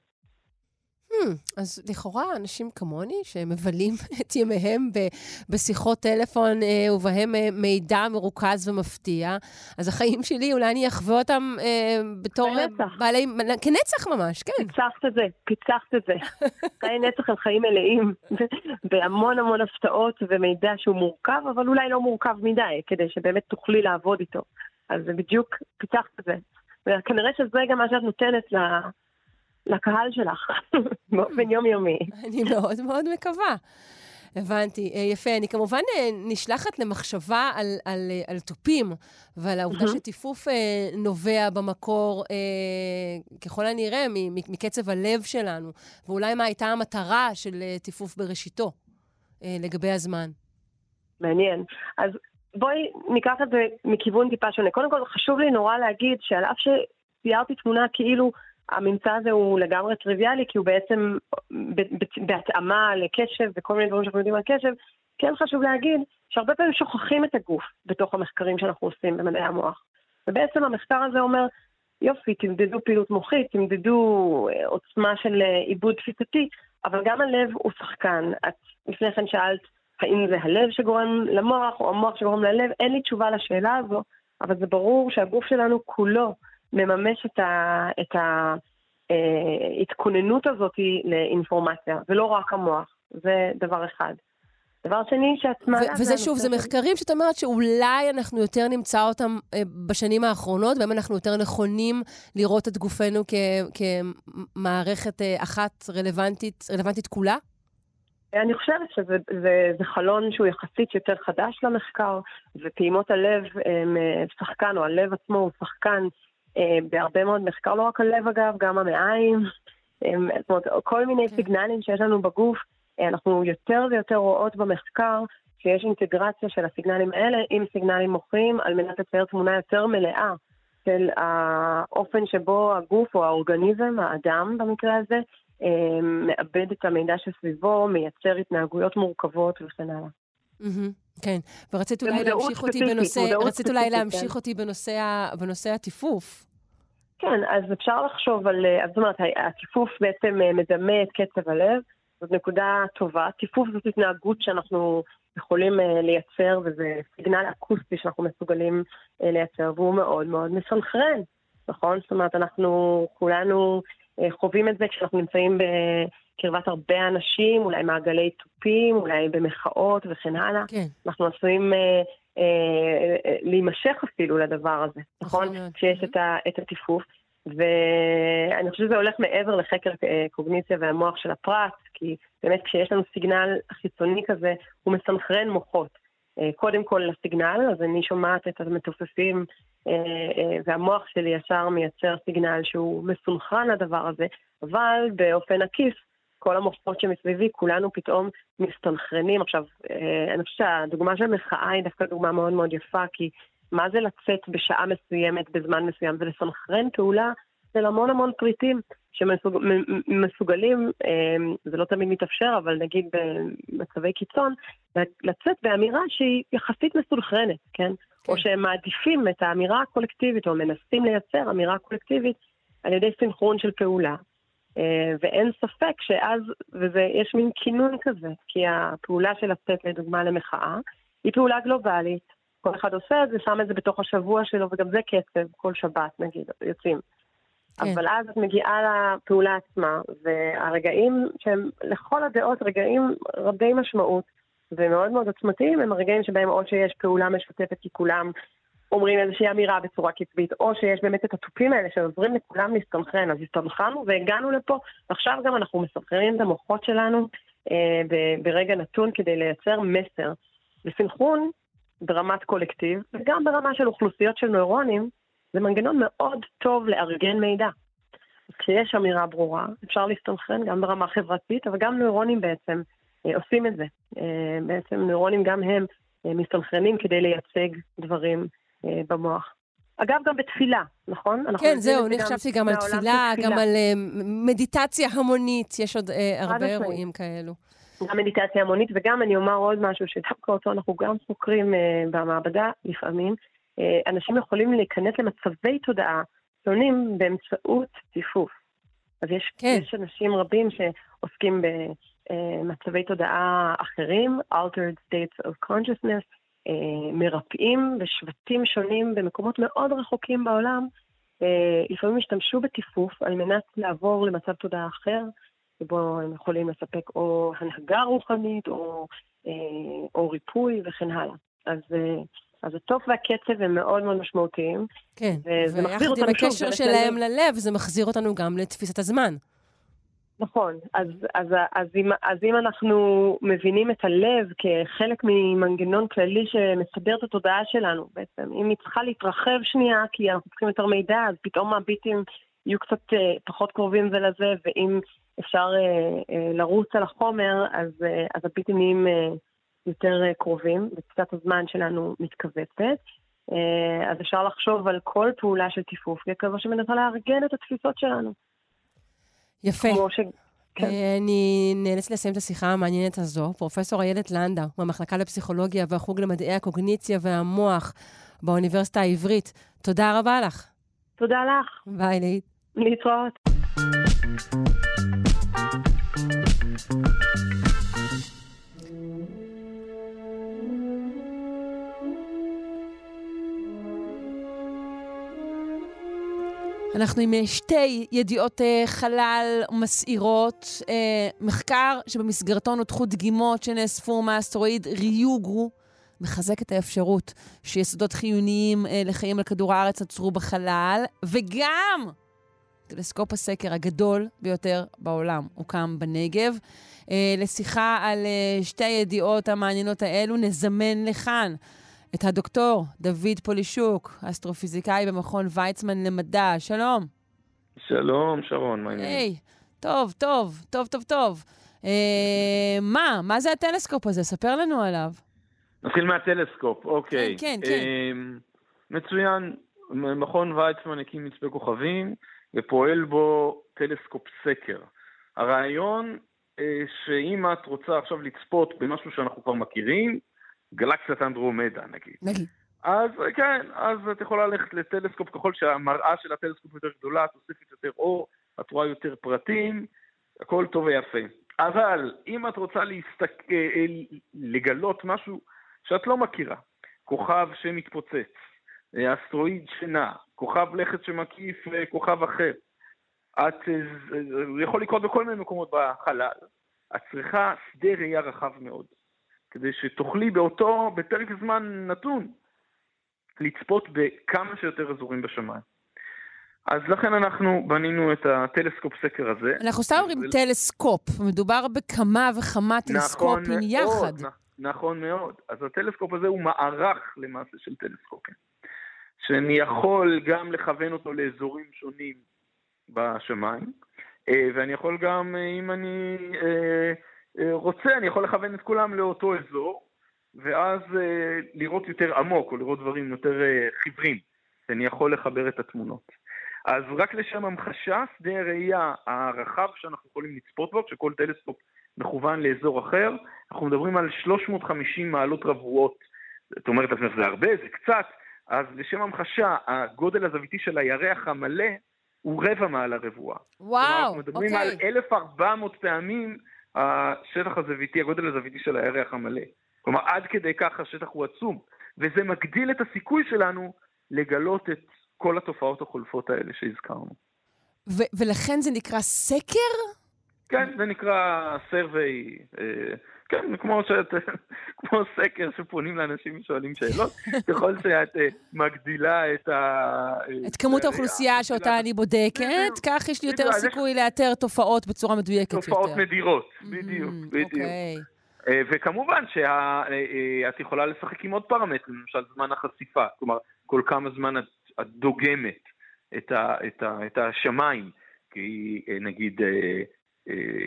Hmm, אז לכאורה אנשים כמוני, שמבלים את ימיהם ב- בשיחות טלפון אה, ובהם אה, מידע מרוכז ומפתיע, אז החיים שלי, אולי אני אחווה אותם אה, בתור בעלי... כנצח ממש, כן. פיצחת את זה, פיצחת את זה. חיי נצח הם חיים מלאים, בהמון המון הפתעות ומידע שהוא מורכב, אבל אולי לא מורכב מדי, כדי שבאמת תוכלי לעבוד איתו. אז זה בדיוק פיתחת את זה. וכנראה שזה גם מה שאת נותנת לקהל שלך, באופן יומיומי. אני מאוד מאוד מקווה. הבנתי, אה, יפה. אני כמובן אה, נשלחת למחשבה על, על, אה, על תופים ועל העובדה mm-hmm. שטיפוף נובע במקור, ככל הנראה, מקצב הלב שלנו, ואולי מה הייתה המטרה של טיפוף בראשיתו לגבי הזמן. מעניין. אז בואי ניקח את זה מכיוון טיפה שונה. קודם כל, חשוב לי נורא להגיד שעל אף שציירתי תמונה כאילו הממצא הזה הוא לגמרי טריוויאלי, כי הוא בעצם בהתאמה לקשב וכל מיני דברים שאנחנו יודעים על קשב, כן חשוב להגיד שהרבה פעמים שוכחים את הגוף בתוך המחקרים שאנחנו עושים במדעי המוח. ובעצם המחקר הזה אומר, יופי, תמדדו פעילות מוחית, תמדדו אה, עוצמה של אה, עיבוד תפיסתי, אבל גם הלב הוא שחקן. את לפני כן שאלת האם זה הלב שגורם למוח או המוח שגורם ללב, אין לי תשובה לשאלה הזו, אבל זה ברור שהגוף שלנו כולו מממש את, ה, את ההתכוננות הזאת לאינפורמציה, ולא רק המוח. זה דבר אחד. דבר שני שאת מעלה... וזה שוב, זה מחקרים שאת אומרת שאולי אנחנו יותר נמצא אותם אה, בשנים האחרונות, בהם אנחנו יותר נכונים לראות את גופנו כמערכת אה, אחת רלוונטית, רלוונטית כולה? אני חושבת שזה זה, זה חלון שהוא יחסית יותר חדש למחקר, ופעימות הלב הם אה, שחקן, או הלב עצמו הוא שחקן אה, בהרבה מאוד מחקר, לא רק הלב אגב, גם המעיים, זאת אומרת, כל מיני כן. סיגנלים שיש לנו בגוף, אה, אנחנו יותר ויותר רואות במחקר שיש אינטגרציה של הסיגנלים האלה עם סיגנלים מוחיים, על מנת לצייר תמונה יותר מלאה של האופן שבו הגוף או האורגניזם, האדם במקרה הזה, אה, מאבד את המידע שסביבו, מייצר התנהגויות מורכבות וכן הלאה. כן, ורצית אולי להמשיך אותי בנושא, רצית אולי להמשיך אותי בנושא הטיפוף. כן, אז אפשר לחשוב על, אה, זאת אומרת, הטיפוף בעצם אה, מדמה את קצב הלב, זאת נקודה טובה. טיפוף זאת התנהגות שאנחנו יכולים אה, לייצר, וזה סיגנל אקוסטי שאנחנו מסוגלים לייצר, והוא מאוד מאוד מסנכרן, נכון? זאת אומרת, אנחנו כולנו חווים את זה כשאנחנו נמצאים בקרבת הרבה אנשים, אולי מעגלי תופים, אולי במחאות וכן הלאה. כן. אנחנו עשויים אה, אה, להימשך אפילו לדבר הזה, נכון? כשיש את הטיפוף. ואני חושבת שזה הולך מעבר לחקר אה, קוגניציה והמוח של הפרט, כי באמת כשיש לנו סיגנל חיצוני כזה, הוא מסנכרן מוחות. קודם כל לסיגנל, אז אני שומעת את המתופפים והמוח שלי ישר מייצר סיגנל שהוא מסונכרן לדבר הזה, אבל באופן עקיף כל המוחות שמסביבי, כולנו פתאום מסתנכרנים. עכשיו, אה, אני חושבת שהדוגמה של המחאה היא דווקא דוגמה מאוד מאוד יפה, כי מה זה לצאת בשעה מסוימת, בזמן מסוים, זה לסנכרן פעולה של המון המון פריטים שמסוגלים, אה, זה לא תמיד מתאפשר, אבל נגיד במצבי קיצון, לצאת באמירה שהיא יחסית מסונכרנת, כן? כן. או שהם מעדיפים את האמירה הקולקטיבית, או מנסים לייצר אמירה קולקטיבית על ידי סינכרון של פעולה. אה, ואין ספק שאז, ויש מין כינון כזה, כי הפעולה של לצאת לדוגמה למחאה, היא פעולה גלובלית. כל אחד עושה את זה, שם את זה בתוך השבוע שלו, וגם זה קצב, כל שבת נגיד, יוצאים. כן. אבל אז את מגיעה לפעולה עצמה, והרגעים שהם לכל הדעות רגעים רבי משמעות ומאוד מאוד עוצמתיים, הם הרגעים שבהם או שיש פעולה משותפת כי כולם אומרים איזושהי אמירה בצורה קצבית, או שיש באמת את התופים האלה שעוזרים לכולם להסתנכרן. אז הסתנכרנו והגענו לפה, ועכשיו גם אנחנו מסנכרנים את המוחות שלנו אה, ברגע נתון כדי לייצר מסר. וסנכרון ברמת קולקטיב, וגם ברמה של אוכלוסיות של נוירונים, זה מנגנון מאוד טוב לארגן מידע. אז כשיש אמירה ברורה, אפשר להסתנכרן גם ברמה חברתית, אבל גם נוירונים בעצם אה, עושים את זה. אה, בעצם נוירונים גם הם אה, מסתנכרנים כדי לייצג דברים במוח. אגב, גם בתפילה, נכון? כן, זהו, אני חשבתי גם על תפילה, גם על אה, מדיטציה המונית, יש עוד אה, הרבה אירועים כאלו. גם מדיטציה המונית, וגם אני אומר עוד משהו, שדווקא אותו אנחנו גם חוקרים במעבדה לפעמים. אנשים יכולים להיכנס למצבי תודעה שונים באמצעות טיפוף. אז יש, כן. יש אנשים רבים שעוסקים במצבי תודעה אחרים, altered states of consciousness, אה, מרפאים בשבטים שונים במקומות מאוד רחוקים בעולם, אה, לפעמים השתמשו בטיפוף על מנת לעבור למצב תודעה אחר, שבו הם יכולים לספק או הנהגה רוחנית או, אה, או ריפוי וכן הלאה. אז, אז הטוף והקצב הם מאוד מאוד משמעותיים. כן, וזה מחזיר ויחד עם הקשר שלהם. ללב, זה מחזיר אותנו גם לתפיסת הזמן. נכון, אז, אז, אז, אם, אז אם אנחנו מבינים את הלב כחלק ממנגנון כללי שמסדר את התודעה שלנו בעצם, אם היא צריכה להתרחב שנייה כי אנחנו צריכים יותר מידע, אז פתאום הביטים יהיו קצת אה, פחות קרובים זה לזה, ואם אפשר אה, אה, לרוץ על החומר, אז, אה, אז הביטים נהיים אה, יותר אה, קרובים, ותפיסת הזמן שלנו מתכווצת. אה, אז אפשר לחשוב על כל פעולה של טיפוף ככזו שמנסה לארגן את התפיסות שלנו. יפה. ש... כן. אה, אני נאלצת לסיים את השיחה המעניינת הזו. פרופסור איילת לנדאו, מהמחלקה לפסיכולוגיה והחוג למדעי הקוגניציה והמוח באוניברסיטה העברית. תודה רבה לך. תודה לך, ביי, ליט. להתראות. אנחנו עם אה, שתי ידיעות אה, חלל מסעירות. אה, מחקר שבמסגרתו נותחו דגימות שנאספו מהאסטרואיד ריוגרו, מחזק את האפשרות שיסודות חיוניים לחיים על כדור הארץ עצרו בחלל, וגם טלסקופ הסקר הגדול ביותר בעולם הוקם בנגב. לשיחה על שתי הידיעות המעניינות האלו נזמן לכאן את הדוקטור דוד פולישוק, אסטרופיזיקאי במכון ויצמן למדע. שלום. שלום, שרון, מה העניינים? היי, טוב, טוב, טוב, טוב, טוב. אה, מה? מה זה הטלסקופ הזה? ספר לנו עליו. נתחיל מהטלסקופ, אוקיי. כן, כן, כן. אמ, מצוין, מכון ויצמן הקים מצפה כוכבים ופועל בו טלסקופ סקר. הרעיון אה, שאם את רוצה עכשיו לצפות במשהו שאנחנו כבר מכירים, גלקסיית אנדרומדה נגיד. נגיד. אז כן, אז את יכולה ללכת לטלסקופ ככל שהמראה של הטלסקופ יותר גדולה, את אוספת יותר אור, את רואה יותר פרטים, הכל טוב ויפה. אבל אם את רוצה להסתק... אה, אה, לגלות משהו שאת לא מכירה, כוכב שמתפוצץ, אה, אסטרואיד שנע, כוכב לכת שמקיף כוכב אחר, את, זה יכול לקרות בכל מיני מקומות בחלל, את צריכה שדה ראייה רחב מאוד, כדי שתוכלי באותו, בפרק זמן נתון, לצפות בכמה שיותר אזורים בשמיים. אז לכן אנחנו בנינו את הטלסקופ סקר הזה. אנחנו סתם אומרים זה- טלסקופ, מדובר בכמה וכמה טלסקופים נכון יחד. מאוד, נ- נכון מאוד. אז הטלסקופ הזה הוא מערך למעשה של טלסקופים. שאני יכול גם לכוון אותו לאזורים שונים בשמיים, אה, ואני יכול גם, אה, אם אני אה, רוצה, אני יכול לכוון את כולם לאותו אזור, ואז אה, לראות יותר עמוק, או לראות דברים יותר אה, חיוורים. ואני יכול לחבר את התמונות. אז רק לשם המחשה, שדה הראייה הרחב שאנחנו יכולים לצפות בו, כשכל טלסקופ מכוון לאזור אחר, אנחנו מדברים על 350 מעלות רבועות. את אומרת לעצמך, זה הרבה, זה קצת, אז לשם המחשה, הגודל הזוויתי של הירח המלא הוא רבע מעלה רבועה. וואו, אנחנו מדברים על אוקיי. 1,400 פעמים השטח הזוויתי, הגודל הזוויתי של הירח המלא. כלומר, עד כדי כך השטח הוא עצום, וזה מגדיל את הסיכוי שלנו לגלות את כל התופעות החולפות האלה שהזכרנו. ו- ולכן זה נקרא סקר? כן, זה נקרא survey, אה, כן, כמו, שאת, כמו סקר שפונים לאנשים ושואלים שאלות, ככל שאת אה, מגדילה את ה... את כמות האוכלוסייה מגדילה שאותה אני בודקת, בדיוק. כך יש לי יותר בדיוק, סיכוי לאתר תופעות בצורה מדויקת יותר. תופעות נדירות, בדיוק, Mm, בדיוק. אוקיי. אה, וכמובן שאת יכולה לשחק עם עוד פרמטרים, למשל זמן החשיפה, כלומר כל כמה זמן את, דוגמת את, השמיים, כי אה, נגיד אה, אה,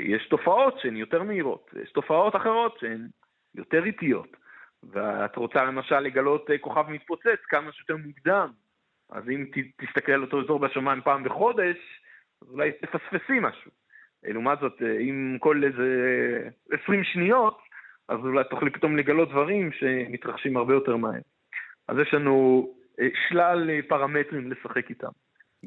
יש תופעות שהן יותר מהירות, יש תופעות אחרות שהן יותר איטיות, ואת רוצה למשל לגלות אה, כוכב מתפוצץ כמה שיותר מוקדם, אז אם תסתכל על אותו אזור בשמיים פעם בחודש, אז אולי תפספסי משהו. אה, לעומת זאת, אה, אם כל איזה 20 שניות, אז אולי תוכלי פתאום לגלות דברים שמתרחשים הרבה יותר מהר. אז יש לנו אה, שלל אה, פרמטרים לשחק איתם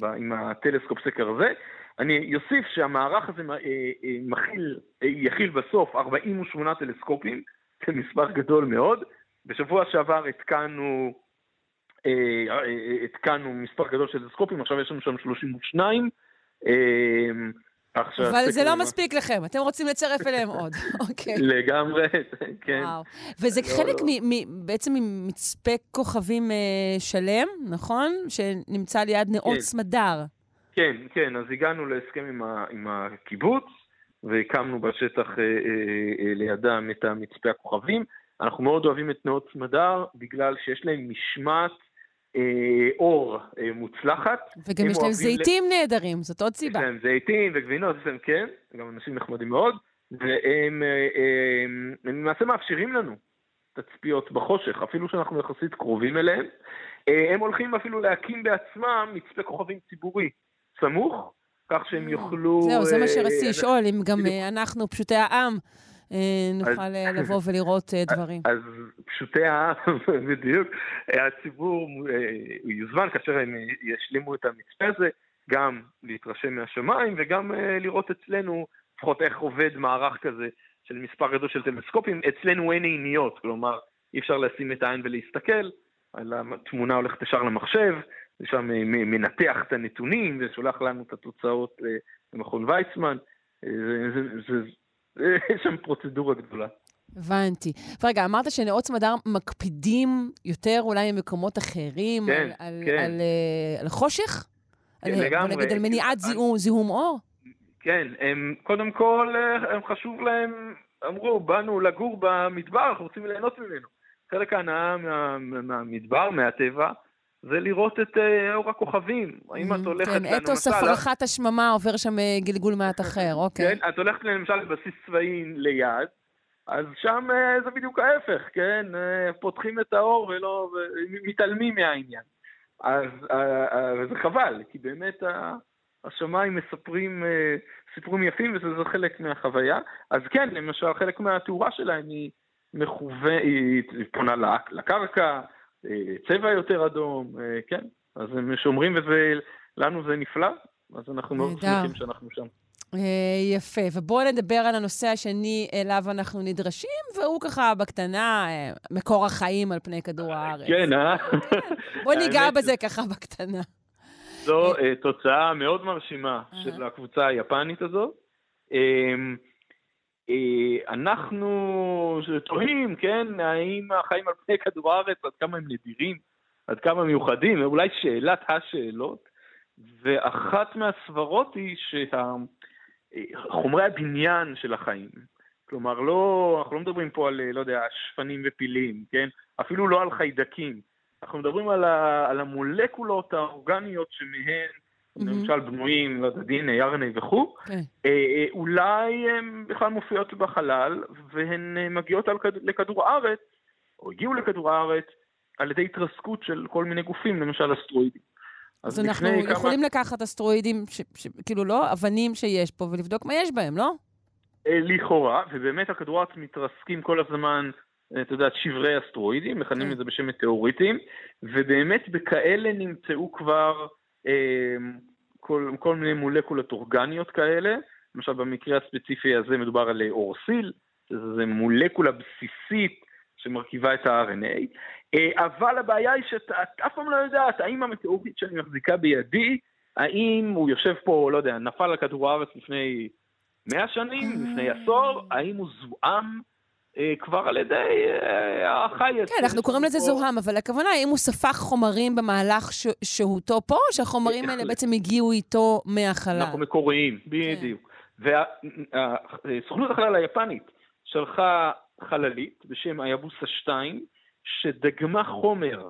עם הטלסקופ סקר הזה. אני אוסיף שהמערך הזה אה, אה, מכיל, אה, יכיל בסוף 48 טלסקופים, זה מספר גדול מאוד. בשבוע שעבר התקנו, התקנו מספר גדול של טלסקופים, עכשיו יש לנו שם 32. אה, עכשיו, אבל זה לא מספיק לכם, אתם רוצים לצרף אליהם עוד. אוקיי. לגמרי, כן. וואו. וזה לא, חלק לא. בעצם ממצפה כוכבים שלם, נכון? שנמצא ליד נאות כן. סמדר. כן, כן, אז הגענו להסכם עם, ה, עם הקיבוץ, והקמנו בשטח אה, אה, אה, לידם את המצפה הכוכבים. אנחנו מאוד אוהבים את נאות סמדר, בגלל שיש להם משמעת אה, אור אה, מוצלחת. וגם יש להם אוהבים ל- זיתים נהדרים, זאת עוד יש סיבה. להם זיתים וגבינות, יש להם כן, גם אנשים נחמדים מאוד, והם אה, אה, הם למעשה מאפשרים לנו תצפיות בחושך, אפילו שאנחנו יחסית קרובים אליהם. אה, הם הולכים אפילו להקים בעצמם מצפה כוכבים ציבורי סמוך, כך שהם יוכלו... זהו, זה מה אה, שרציתי לשאול, אם גם. אה, אנחנו, פשוטי העם, אה, נוכל אה, לבוא ולראות אה, דברים. אז פשוטי העם, בדיוק, הציבור אה, יוזמן כאשר הם אה, ישלימו את המצפה הזה, גם להתרשם מהשמיים וגם אה, לראות אצלנו לפחות איך עובד מערך כזה של מספר גדול של טלסקופים. אצלנו אין עיניות, כלומר אי אפשר לשים את העין ולהסתכל, על התמונה הולכת ישר למחשב, מ- מנתח את הנתונים ושולח לנו את התוצאות אה, למכון ויצמן. אה, יש שם פרוצדורה גדולה. הבנתי. ורגע, אמרת שנאות סמדר מקפידים יותר אולי ממקומות אחרים כן, על, על, כן. על, אה, על חושך? כן, על, לגמרי. נגיד על מניעת זיהום, זיהום אור? כן, הם, קודם כל, הם חשוב להם, אמרו, באנו לגור במדבר, אנחנו רוצים ליהנות ממנו. חלק ההנאה מה, מהמדבר, מהטבע, זה לראות את אה, אור הכוכבים. האם את הולכת כן, אתוס הפרחת השממה עובר שם אה, גלגול מעט אחר, אוקיי. כן, את הולכת למשל לבסיס צבאי ליד, אז שם אה, זה בדיוק ההפך, כן? פותחים את האור ולא, ומתעלמים מהעניין. אז זה חבל, כי באמת השמיים מספרים סיפורים יפים וזה זה חלק מהחוויה. אז כן, למשל, חלק מהתאורה שלהם היא מכוונת, היא פונה לק- לקרקע, צבע יותר אדום, אה, כן. אז הם שומרים ולנו זה נפלא, אז אנחנו מאוד. שמחים שאנחנו שם. אה, יפה, ובואו נדבר על הנושא השני אליו אנחנו נדרשים, והוא ככה בקטנה, אה, מקור החיים על פני כדור הארץ. כן, אה? בואו ניגע בזה ככה בקטנה. זו אה, תוצאה מאוד מרשימה. של הקבוצה היפנית הזאת. אה, אנחנו תוהים, כן, האם החיים על פני כדור הארץ, עד כמה הם נדירים, עד כמה מיוחדים, ואולי שאלת השאלות, ואחת מהסברות היא שחומרי הבניין של החיים, כלומר, לא, אנחנו לא מדברים פה על, אה, לא יודע, שפנים ופילים, כן? אפילו לא על חיידקים. אנחנו מדברים על, ה, על המולקולות האורגניות שמהן. למשל בנויים, לא יודע, DNA, RNA וכו', כן. אה, אה, אולי הן בכלל מופיעות בחלל, והן אה, מגיעות לכדור הארץ, או הגיעו לכדור הארץ, על ידי התרסקות של כל מיני גופים, למשל אסטרואידים. אז אנחנו לפני כמה- יכולים לקחת אסטרואידים, ש- ש- כאילו לא, אבנים שיש פה, ולבדוק מה יש בהם, לא? לכאורה, ובאמת הכדור הארץ מתרסקים כל הזמן, אה, אתה יודע, שברי אסטרואידים, מכנים כן. את זה בשם מטאוריטים, ובאמת בכאלה נמצאו כבר כל, כל מיני מולקולות אורגניות כאלה, למשל במקרה הספציפי הזה מדובר על אה, אורסיל, שזה מולקולה בסיסית שמרכיבה את ה-RNA, אה, אבל הבעיה היא שאת את אף פעם לא יודעת האם המטאוריט שאני מחזיקה בידי, האם הוא יושב פה, לא יודע, נפל על כדור הארץ לפני 100 שנים, לפני עשור, האם הוא זוהם כבר על ידי אה, החי הזה? כן, אנחנו קוראים לזה זוהם, אבל הכוונה, האם הוא ספח חומרים במהלך שהותו פה, או שהחומרים האלה. בעצם הגיעו איתו מהחלל? אנחנו מקוריים, בדיוק. והסוכנות החלל היפנית שלחה חללית בשם היבוסה 2, שדגמה חומר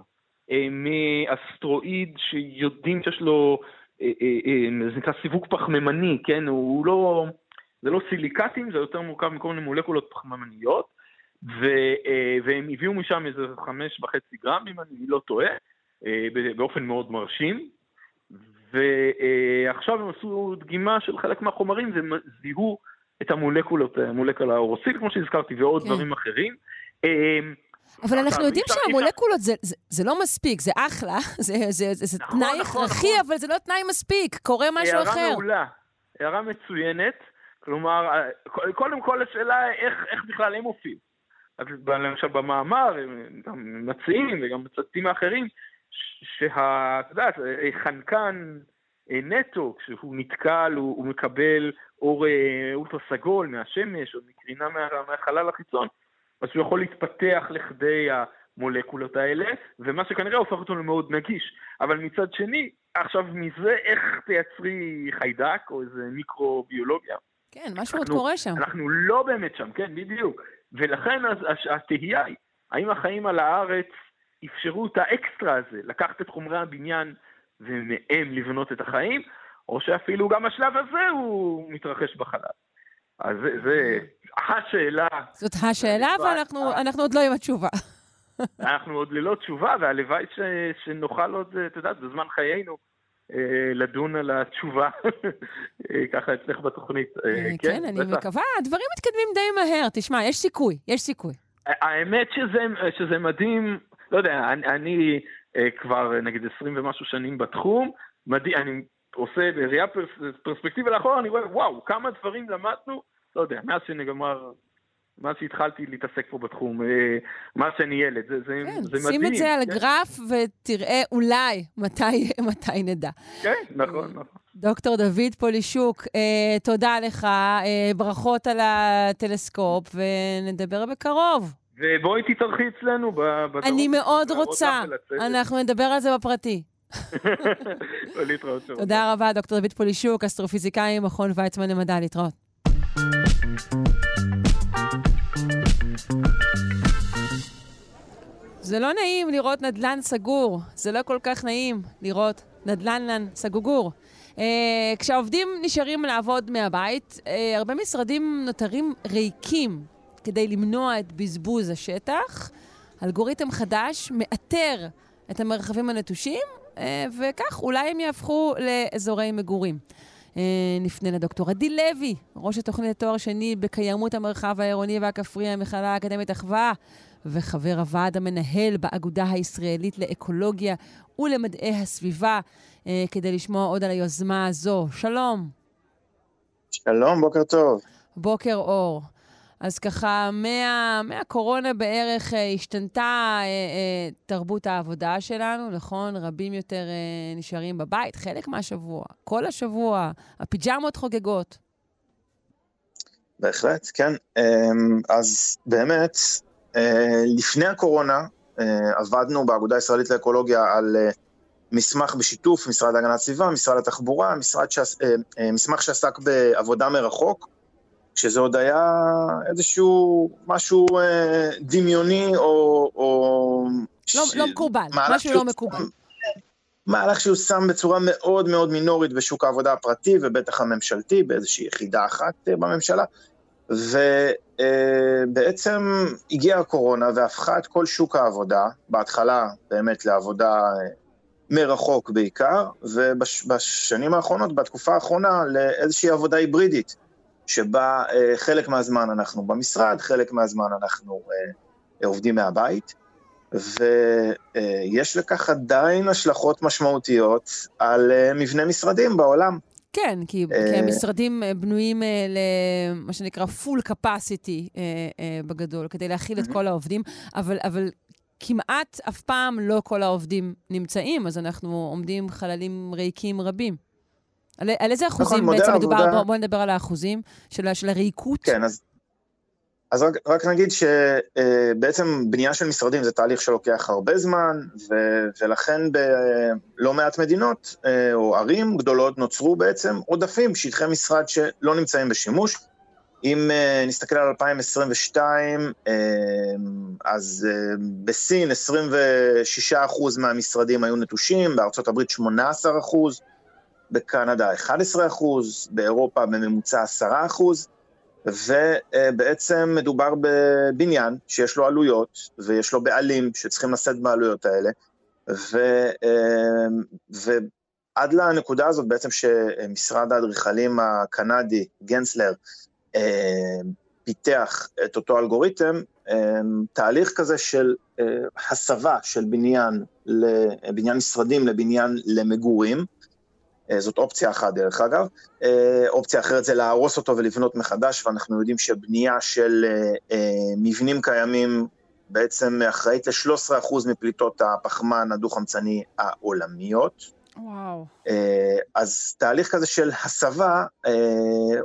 אה, מאסטרואיד שיודעים שיש לו, אה, אה, אה, זה נקרא סיווג פחמימני, כן? הוא לא, זה לא סיליקטים, זה יותר מורכב מכל מיני מולקולות פחמימניות, ו, אה, והם הביאו משם איזה חמש וחצי גרם, אם אני לא טועה, אה, באופן מאוד מרשים. ועכשיו הם עשו דגימה של חלק מהחומרים וזיהו את המולקולות, המולקולה האורוסיל, כמו שהזכרתי, ועוד כן. דברים אחרים. אה, אבל אנחנו יודעים שהמולקולות זה, זה, זה לא מספיק, זה אחלה, זה, זה, זה, זה נכון, תנאי נכון, הכרחי, נכון. אבל זה לא תנאי מספיק, קורה משהו הערה אחר. מעולה, הערה מצוינת. כלומר, אה, קודם כל השאלה איך, איך בכלל הם הופיעו. למשל במאמר, גם מציעים וגם מצטטים האחרים, ש- שה... את יודעת, אה, חנקן נטו, כשהוא נתקל, הוא, הוא מקבל אור אולטרה סגול מהשמש או מקרינה מה, מהחלל החיצון, אז הוא יכול להתפתח לכדי המולקולות האלה, ומה שכנראה הופך אותו למאוד נגיש. אבל מצד שני, עכשיו מזה איך תייצרי חיידק או איזה מיקרוביולוגיה? כן, משהו עוד קורה שם. אנחנו לא באמת שם, כן, בדיוק. ולכן אז התהייה היא, האם החיים על הארץ אפשרו את האקסטרה הזה, לקחת את חומרי הבניין ומהם לבנות את החיים, או שאפילו גם השלב הזה הוא מתרחש בחלל. אז זה, זה השאלה. זאת השאלה, אבל אנחנו עוד לא עם התשובה. אנחנו עוד ללא תשובה, והלוואי ש, שנוכל עוד, את יודעת, בזמן חיינו, לדון על התשובה, אה, ככה אצלך בתוכנית. אה, כן, כן, אני מקווה, הדברים מתקדמים די מהר. תשמע, יש סיכוי, יש סיכוי. האמת שזה, מדהים, לא יודע, אני, כבר נגיד 20 ומשהו שנים בתחום, מדהים, אני עושה בראייה פרס, פרספקטיבה לאחורה, אני רואה, וואו, כמה דברים למדנו, לא יודע, מאז שנגמר מאז שהתחלתי להתעסק פה בתחום, אה, מאז שאני ילד, זה, זה, כן, זה מדהים. שים את זה על כן. גרף ותראה אולי מתי, מתי נדע. כן, נכון, נכון. דוקטור דוד פולישוק, אה, תודה לך, אה, ברכות על הטלסקופ, ונדבר בקרוב. ובואי תתארחי אצלנו בדרום. אני מאוד רוצה, אנחנו נדבר על זה בפרטי. תודה רבה, דוקטור דוד פולישוק, אסטרופיזיקאי ממכון ויצמן למדע, להתראות. זה לא נעים לראות נדל"ן סגור, זה לא כל כך נעים לראות נדל"ן סגוגור. Uh, כשהעובדים נשארים לעבוד מהבית, uh, הרבה משרדים נותרים ריקים כדי למנוע את בזבוז השטח. אלגוריתם חדש מאתר את המרחבים הנטושים, uh, וכך אולי הם יהפכו לאזורי מגורים. Uh, נפנה לדוקטור עדי לוי, ראש התוכנית לתואר שני בקיימות המרחב העירוני והכפרי, המכללה האקדמית אחווה. וחבר הוועד המנהל באגודה הישראלית לאקולוגיה ולמדעי הסביבה, אה, כדי לשמוע עוד על היוזמה הזו. שלום. שלום, בוקר טוב. בוקר אור. אז ככה, מה, מהקורונה בערך אה, השתנתה אה, אה, תרבות העבודה שלנו, נכון? רבים יותר נשארים בבית, חלק מהשבוע, כל השבוע, הפיג'מות חוגגות. בהחלט, כן. אמ, אז באמת, לפני הקורונה עבדנו באגודה הישראלית לאקולוגיה על מסמך בשיתוף משרד להגנת הסביבה, משרד התחבורה, משרד שעס, מסמך שעסק בעבודה מרחוק, שזה עוד היה איזשהו משהו דמיוני או... או לא, ש... לא מקובל, משהו לא מקובל. מהלך שיושם בצורה מאוד מאוד מינורית בשוק העבודה הפרטי ובטח הממשלתי, באיזושהי יחידה אחת בממשלה. ובעצם הגיעה הקורונה והפכה את כל שוק העבודה, בהתחלה באמת לעבודה אה, מרחוק בעיקר, ובשנים האחרונות, בתקופה האחרונה, לאיזושהי עבודה היברידית, שבה אה, חלק מהזמן אנחנו במשרד, חלק מהזמן אנחנו אה, עובדים מהבית, ויש לכך עדיין השלכות משמעותיות על מבנה משרדים בעולם. כן, כי, כי אה, המשרדים אה, בנויים אה, למה שנקרא full capacity בגדול, כדי להכיל את כל העובדים, אבל, אבל כמעט אף פעם לא כל העובדים נמצאים, אז אנחנו עומדים חללים ריקים רבים. על, על איזה נכון, אחוזים נכון, בעצם מדובר? בואו בוא נדבר על האחוזים של, של הריקות. כן, אז אז רק, רק נגיד שבעצם בנייה של משרדים זה תהליך שלוקח הרבה זמן, ו, ולכן בלא מעט מדינות אה, או ערים גדולות נוצרו בעצם עודפים, שטחי משרד שלא נמצאים בשימוש. אם אה, נסתכל על 2022, אה, אז בסין 26% מהמשרדים היו נטושים, בארצות הברית 18%, בקנדה 11%, באירופה בממוצע 10%. ובעצם מדובר בבניין שיש לו עלויות, ויש לו בעלים שצריכים לשאת בעלויות האלה, ו, ועד לנקודה הזאת בעצם שמשרד האדריכלים הקנדי, גנסלר, פיתח את אותו אלגוריתם, תהליך כזה של הסבה של בניין, בניין משרדים לבניין למגורים, אה, זאת אופציה אחת דרך אגב. אה, אופציה אחרת זה להרוס אותו ולבנות מחדש, ואנחנו יודעים שבנייה של אה, מבנים קיימים בעצם אחראית ל-13% מפליטות הפחמן הדו-חמצני העולמיות. וואו. אז תהליך כזה של הסבה,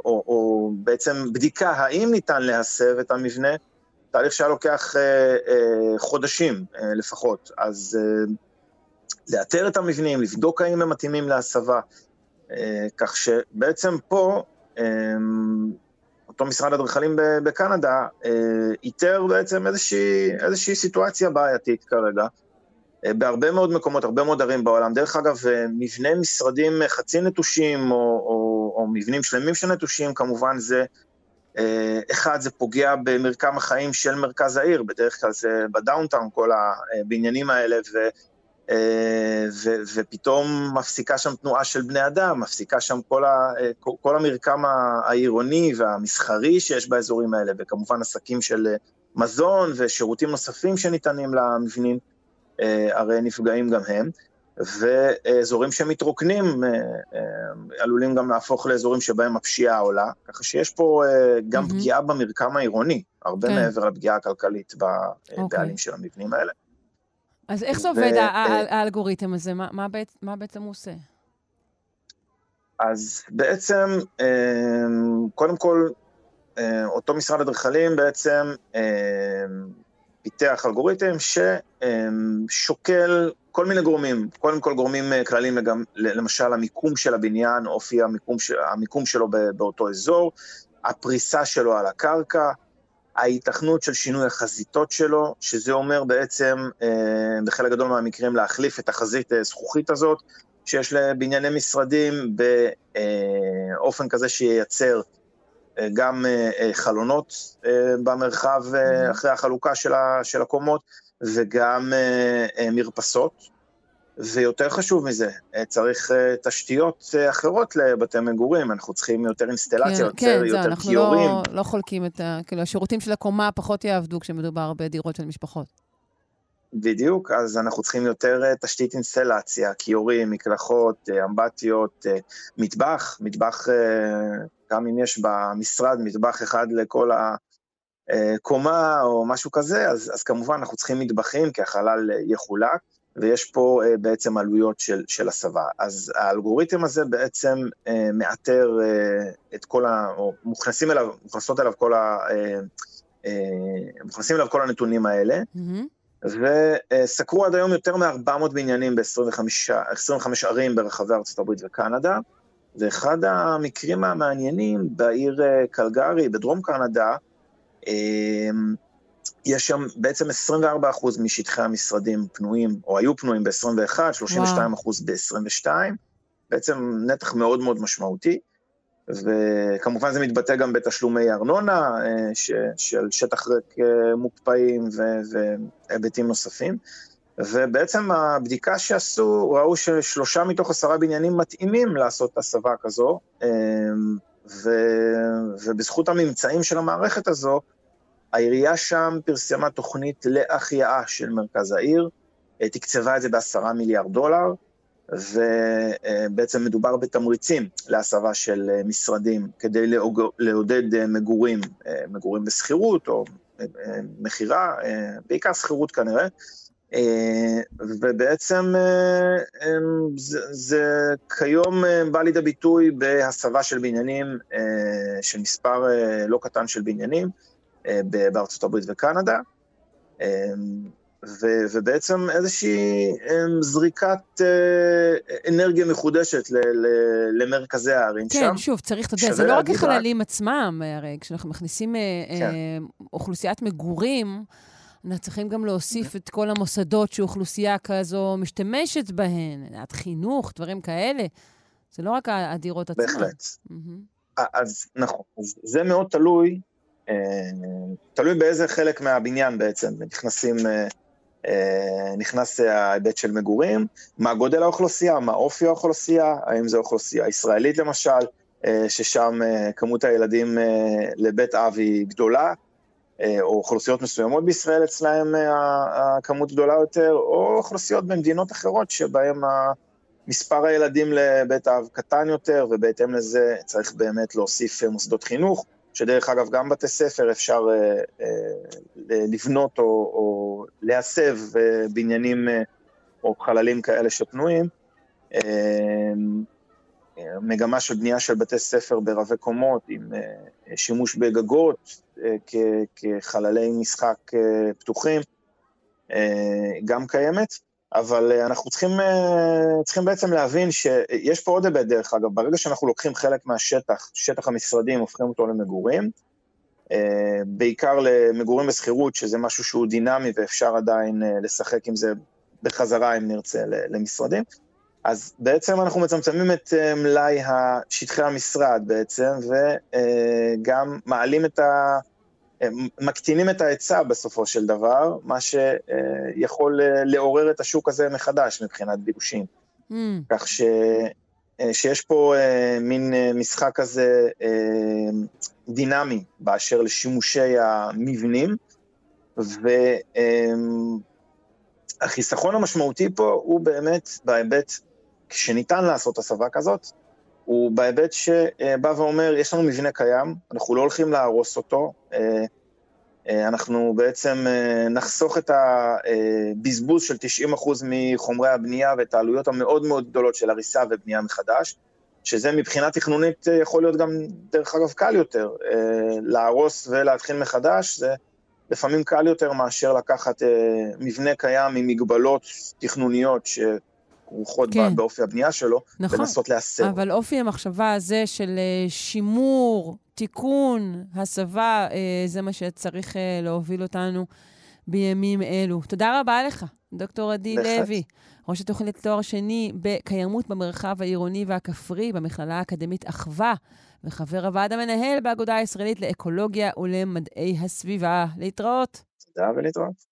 או, או בעצם בדיקה האם ניתן להסב את המבנה, תהליך שהיה לוקח חודשים לפחות. אז לאתר את המבנים, לבדוק האם הם מתאימים להסבה, כך שבעצם פה אותו משרד אדריכלים בקנדה אה, איתר בעצם איזושהי, איזושהי סיטואציה בעייתית כרגע. אה, בהרבה מאוד מקומות, הרבה מאוד ערים בעולם. דרך אגב, אה, מבני משרדים חצי נטושים, או, או, או מבנים שלמים שנטושים, כמובן זה, אחד, זה פוגע במרקם החיים של מרכז העיר, בדרך כלל זה בדאונטאון, כל הבניינים האלה, ו... ו- ופתאום מפסיקה שם תנועה של בני אדם, מפסיקה שם כל, ה- כל המרקם העירוני והמסחרי שיש באזורים האלה, וכמובן עסקים של מזון ושירותים נוספים שניתנים למבנים, הרי נפגעים גם הם. ואזורים שמתרוקנים עלולים גם להפוך לאזורים שבהם הפשיעה עולה, ככה שיש פה גם mm-hmm. פגיעה במרקם העירוני, הרבה כן. מעבר לפגיעה הכלכלית בבעלים okay. של המבנים האלה. אז איך זה עובד, אה, האלגוריתם הזה? מה בעצם הוא עושה? אז בעצם, אמ, קודם כל, אה, אותו משרד אדריכלים בעצם אמ, פיתח אלגוריתם ששוקל כל מיני גורמים, קודם כל גורמים אה, כלליים, למשל המיקום של הבניין, אופי המיקום, המיקום שלו באותו אזור, הפריסה שלו על הקרקע, ההיתכנות של שינוי החזיתות שלו, שזה אומר בעצם, אה, בחלק גדול מהמקרים, להחליף את החזית הזכוכית הזאת, שיש לבנייני משרדים באופן כזה שייצר אה, גם אה, חלונות במרחב mm-hmm. אחרי החלוקה של הקומות, וגם מרפסות. ויותר חשוב מזה, אה, צריך אה, תשתיות אה, אחרות לבתי מגורים, אנחנו צריכים יותר אינסטלציה, כן, יותר, כן, יותר זה, אנחנו כיורים. לא, לא חולקים את ה... כאילו, השירותים של הקומה פחות יעבדו כשמדובר בדירות של משפחות. בדיוק, אז אנחנו צריכים יותר תשתית אינסטלציה, כיורים, מקלחות, אמבטיות, מטבח, מטבח, גם אם יש במשרד מטבח אחד לכל הקומה או משהו כזה, אז, אז כמובן אנחנו צריכים מטבחים, כי החלל יחולק. ויש פה uh, בעצם עלויות של, של הסבה. אז האלגוריתם הזה בעצם uh, מאתר uh, את כל ה... או מוכנסים אליו, מוכנסות אליו כל ה... uh, uh, מוכנסים אליו כל הנתונים האלה, mm-hmm. וסקרו עד היום יותר מ-400 בניינים ב-25 ערים ברחבי הברית וקנדה, ואחד המקרים המעניינים בעיר קלגרי, בדרום קנדה, יש שם בעצם 24 אחוז משטחי המשרדים פנויים, או היו פנויים ב-21, 32 אחוז ב-22, בעצם נתח מאוד מאוד משמעותי, וכמובן זה מתבטא גם בתשלומי ארנונה אה, ש, של שטח ריק אה, מוקפאים והיבטים נוספים. ובעצם הבדיקה שעשו, ראו ששלושה מתוך עשרה בניינים מתאימים לעשות הסבה כזו, אה, ו, ובזכות הממצאים של המערכת הזו, העירייה שם פרסמה תוכנית להחייאה של מרכז העיר, אה, תקצבה את זה בעשרה מיליארד דולר, ובעצם מדובר בתמריצים להסבה של אה, משרדים כדי לעודד אה, מגורים, מגורים בשכירות או מכירה, בעיקר שכירות כנראה, ובעצם זה, זה כיום בא לידי ביטוי בהסבה של בניינים, של מספר לא קטן של בניינים, בארצות הברית וקנדה, ו, ובעצם איזושהי אמ, זריקת אה, אנרגיה מחודשת ל, ל, למרכזי הערים כן, שם. כן, שוב, צריך, אתה יודע, זה לא רק החללים עצמם, הרי כשאנחנו מכניסים אה, כן. אוכלוסיית מגורים, אנחנו צריכים גם להוסיף את כל המוסדות שאוכלוסייה כזו משתמשת בהן, עד חינוך, דברים כאלה. זה לא רק הדירות עצמן. בהחלט. Mm-hmm. אז נכון, אז זה מאוד תלוי אה, תלוי באיזה חלק מהבניין בעצם נכנסים, אה, אה, נכנס ההיבט של מגורים, מה גודל האוכלוסייה, מה אופי האוכלוסייה, האם זו אוכלוסייה ישראלית למשל, ששם כמות הילדים לבית אב היא גדולה, או אוכלוסיות מסוימות בישראל אצלהם הכמות גדולה יותר, או אוכלוסיות במדינות אחרות שבהן מספר הילדים לבית אב קטן יותר, ובהתאם לזה צריך באמת להוסיף מוסדות חינוך. שדרך אגב, גם בתי ספר אפשר אה, אה, לבנות או, או להסב אה, בניינים אה, או חללים כאלה שפנויים. מגמה של בנייה של בתי ספר ברבי קומות, עם שימוש בגגות כחללי משחק פתוחים, גם קיימת. אבל אנחנו צריכים, צריכים בעצם להבין שיש פה עוד היבט, דרך אגב, ברגע שאנחנו לוקחים חלק מהשטח, שטח המשרדים, הופכים אותו למגורים, בעיקר למגורים בשכירות, שזה משהו שהוא דינמי ואפשר עדיין לשחק עם זה בחזרה, אם נרצה, למשרדים, אז בעצם אנחנו מצמצמים את מלאי שטחי המשרד בעצם, וגם מעלים את ה... מקטינים את ההיצע בסופו של דבר, מה שיכול לעורר את השוק הזה מחדש מבחינת ביקושים. Mm. כך ש... שיש פה מין משחק כזה דינמי באשר לשימושי המבנים, והחיסכון המשמעותי פה הוא באמת בהיבט, כשניתן לעשות הסבה כזאת, הוא בהיבט שבא ואומר, יש לנו מבנה קיים, אנחנו לא הולכים להרוס אותו, אנחנו בעצם נחסוך את הבזבוז של 90% מחומרי הבנייה ואת העלויות המאוד מאוד גדולות של הריסה ובנייה מחדש, שזה מבחינה תכנונית יכול להיות גם, דרך אגב, קל יותר. להרוס ולהתחיל מחדש, זה לפעמים קל יותר מאשר לקחת מבנה קיים עם מגבלות תכנוניות שכרוכות כן. באופי הבנייה שלו, נכון, ולנסות להסר. אבל אופי המחשבה הזה של שימור, תיקון, הסבה, זה מה שצריך להוביל אותנו בימים אלו. תודה רבה לך, דוקטור עדי לוי. ראש התוכנית לתואר שני בקיימות במרחב העירוני והכפרי במכללה האקדמית אחווה, וחבר הוועד המנהל באגודה הישראלית לאקולוגיה ולמדעי הסביבה. להתראות. תודה ולהתראות.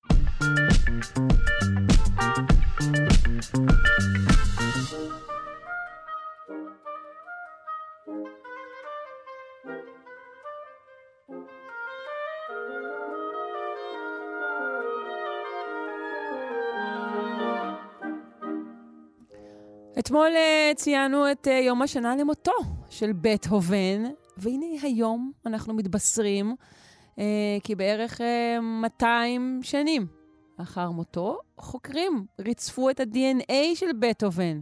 אתמול uh, ציינו את uh, יום השנה למותו של בטהובן, והנה היום אנחנו מתבשרים uh, כי בערך uh, 200 שנים לאחר מותו, חוקרים ריצפו את ה-DNA של בטהובן.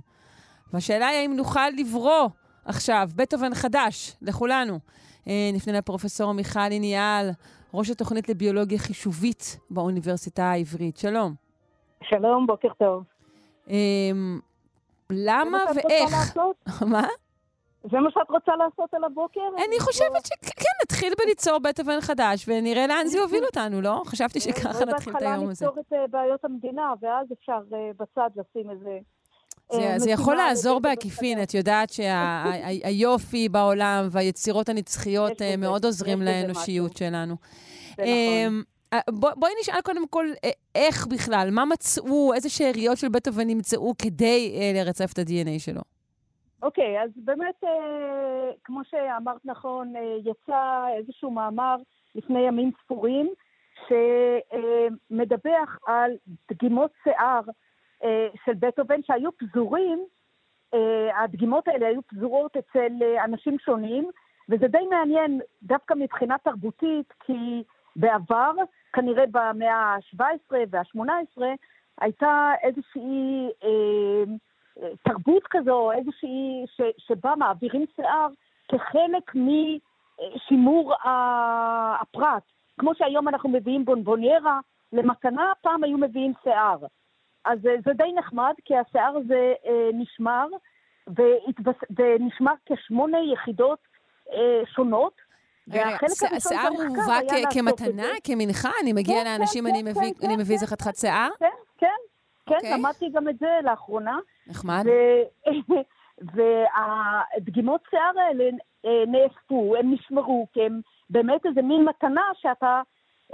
והשאלה היא האם נוכל לברוא עכשיו בטהובן חדש לכולנו. Uh, נפנה לפרופסור מיכל איניאל, ראש התוכנית לביולוגיה חישובית באוניברסיטה העברית. שלום. שלום, בוקר טוב. Uh, למה ואיך? מה? זה מה שאת רוצה לעשות על הבוקר? אני חושבת שכן, נתחיל בליצור בית אבן חדש, ונראה לאן זה יוביל אותנו, לא? חשבתי שככה נתחיל את היום הזה. בהתחלה נפתור את בעיות המדינה, ואז אפשר בצד לשים איזה... זה, יכול לעזור בעקיפין, את יודעת שהיופי בעולם והיצירות הנצחיות מאוד עוזרים לאנושיות שלנו. זה נכון. בוא, בואי נשאל קודם כל, איך בכלל, מה מצאו, איזה שאריות של בטהובן נמצאו כדי אה, לרצף את ה-DNA שלו? אוקיי, okay, אז באמת, אה, כמו שאמרת נכון, אה, יצא איזשהו מאמר לפני ימים ספורים, שמדווח על דגימות שיער אה, של בטהובן שהיו פזורים, אה, הדגימות האלה היו פזורות אצל אה, אנשים שונים, וזה די מעניין דווקא מבחינה תרבותית, כי בעבר כנראה במאה ה-17 וה-18, הייתה איזושהי אה, אה, תרבות כזו, איזושהי, ש, שבה מעבירים שיער כחלק משימור הפרט. כמו שהיום אנחנו מביאים בונבוניירה למתנה, פעם היו מביאים שיער. אז אה, זה די נחמד, כי השיער הזה אה, נשמר, והתבס... ונשמר כשמונה יחידות אה, שונות, שיער מובא כמתנה, כמנחה? אני מגיע כן, לאנשים, כן, אני מביא איזה חתיכת שיער? כן, כן, כן, אוקיי. למדתי גם את זה לאחרונה. נחמד. והדגימות שיער האלה אה, נאספו, הם נשמרו, כי הם באמת איזה מין מתנה שאתה,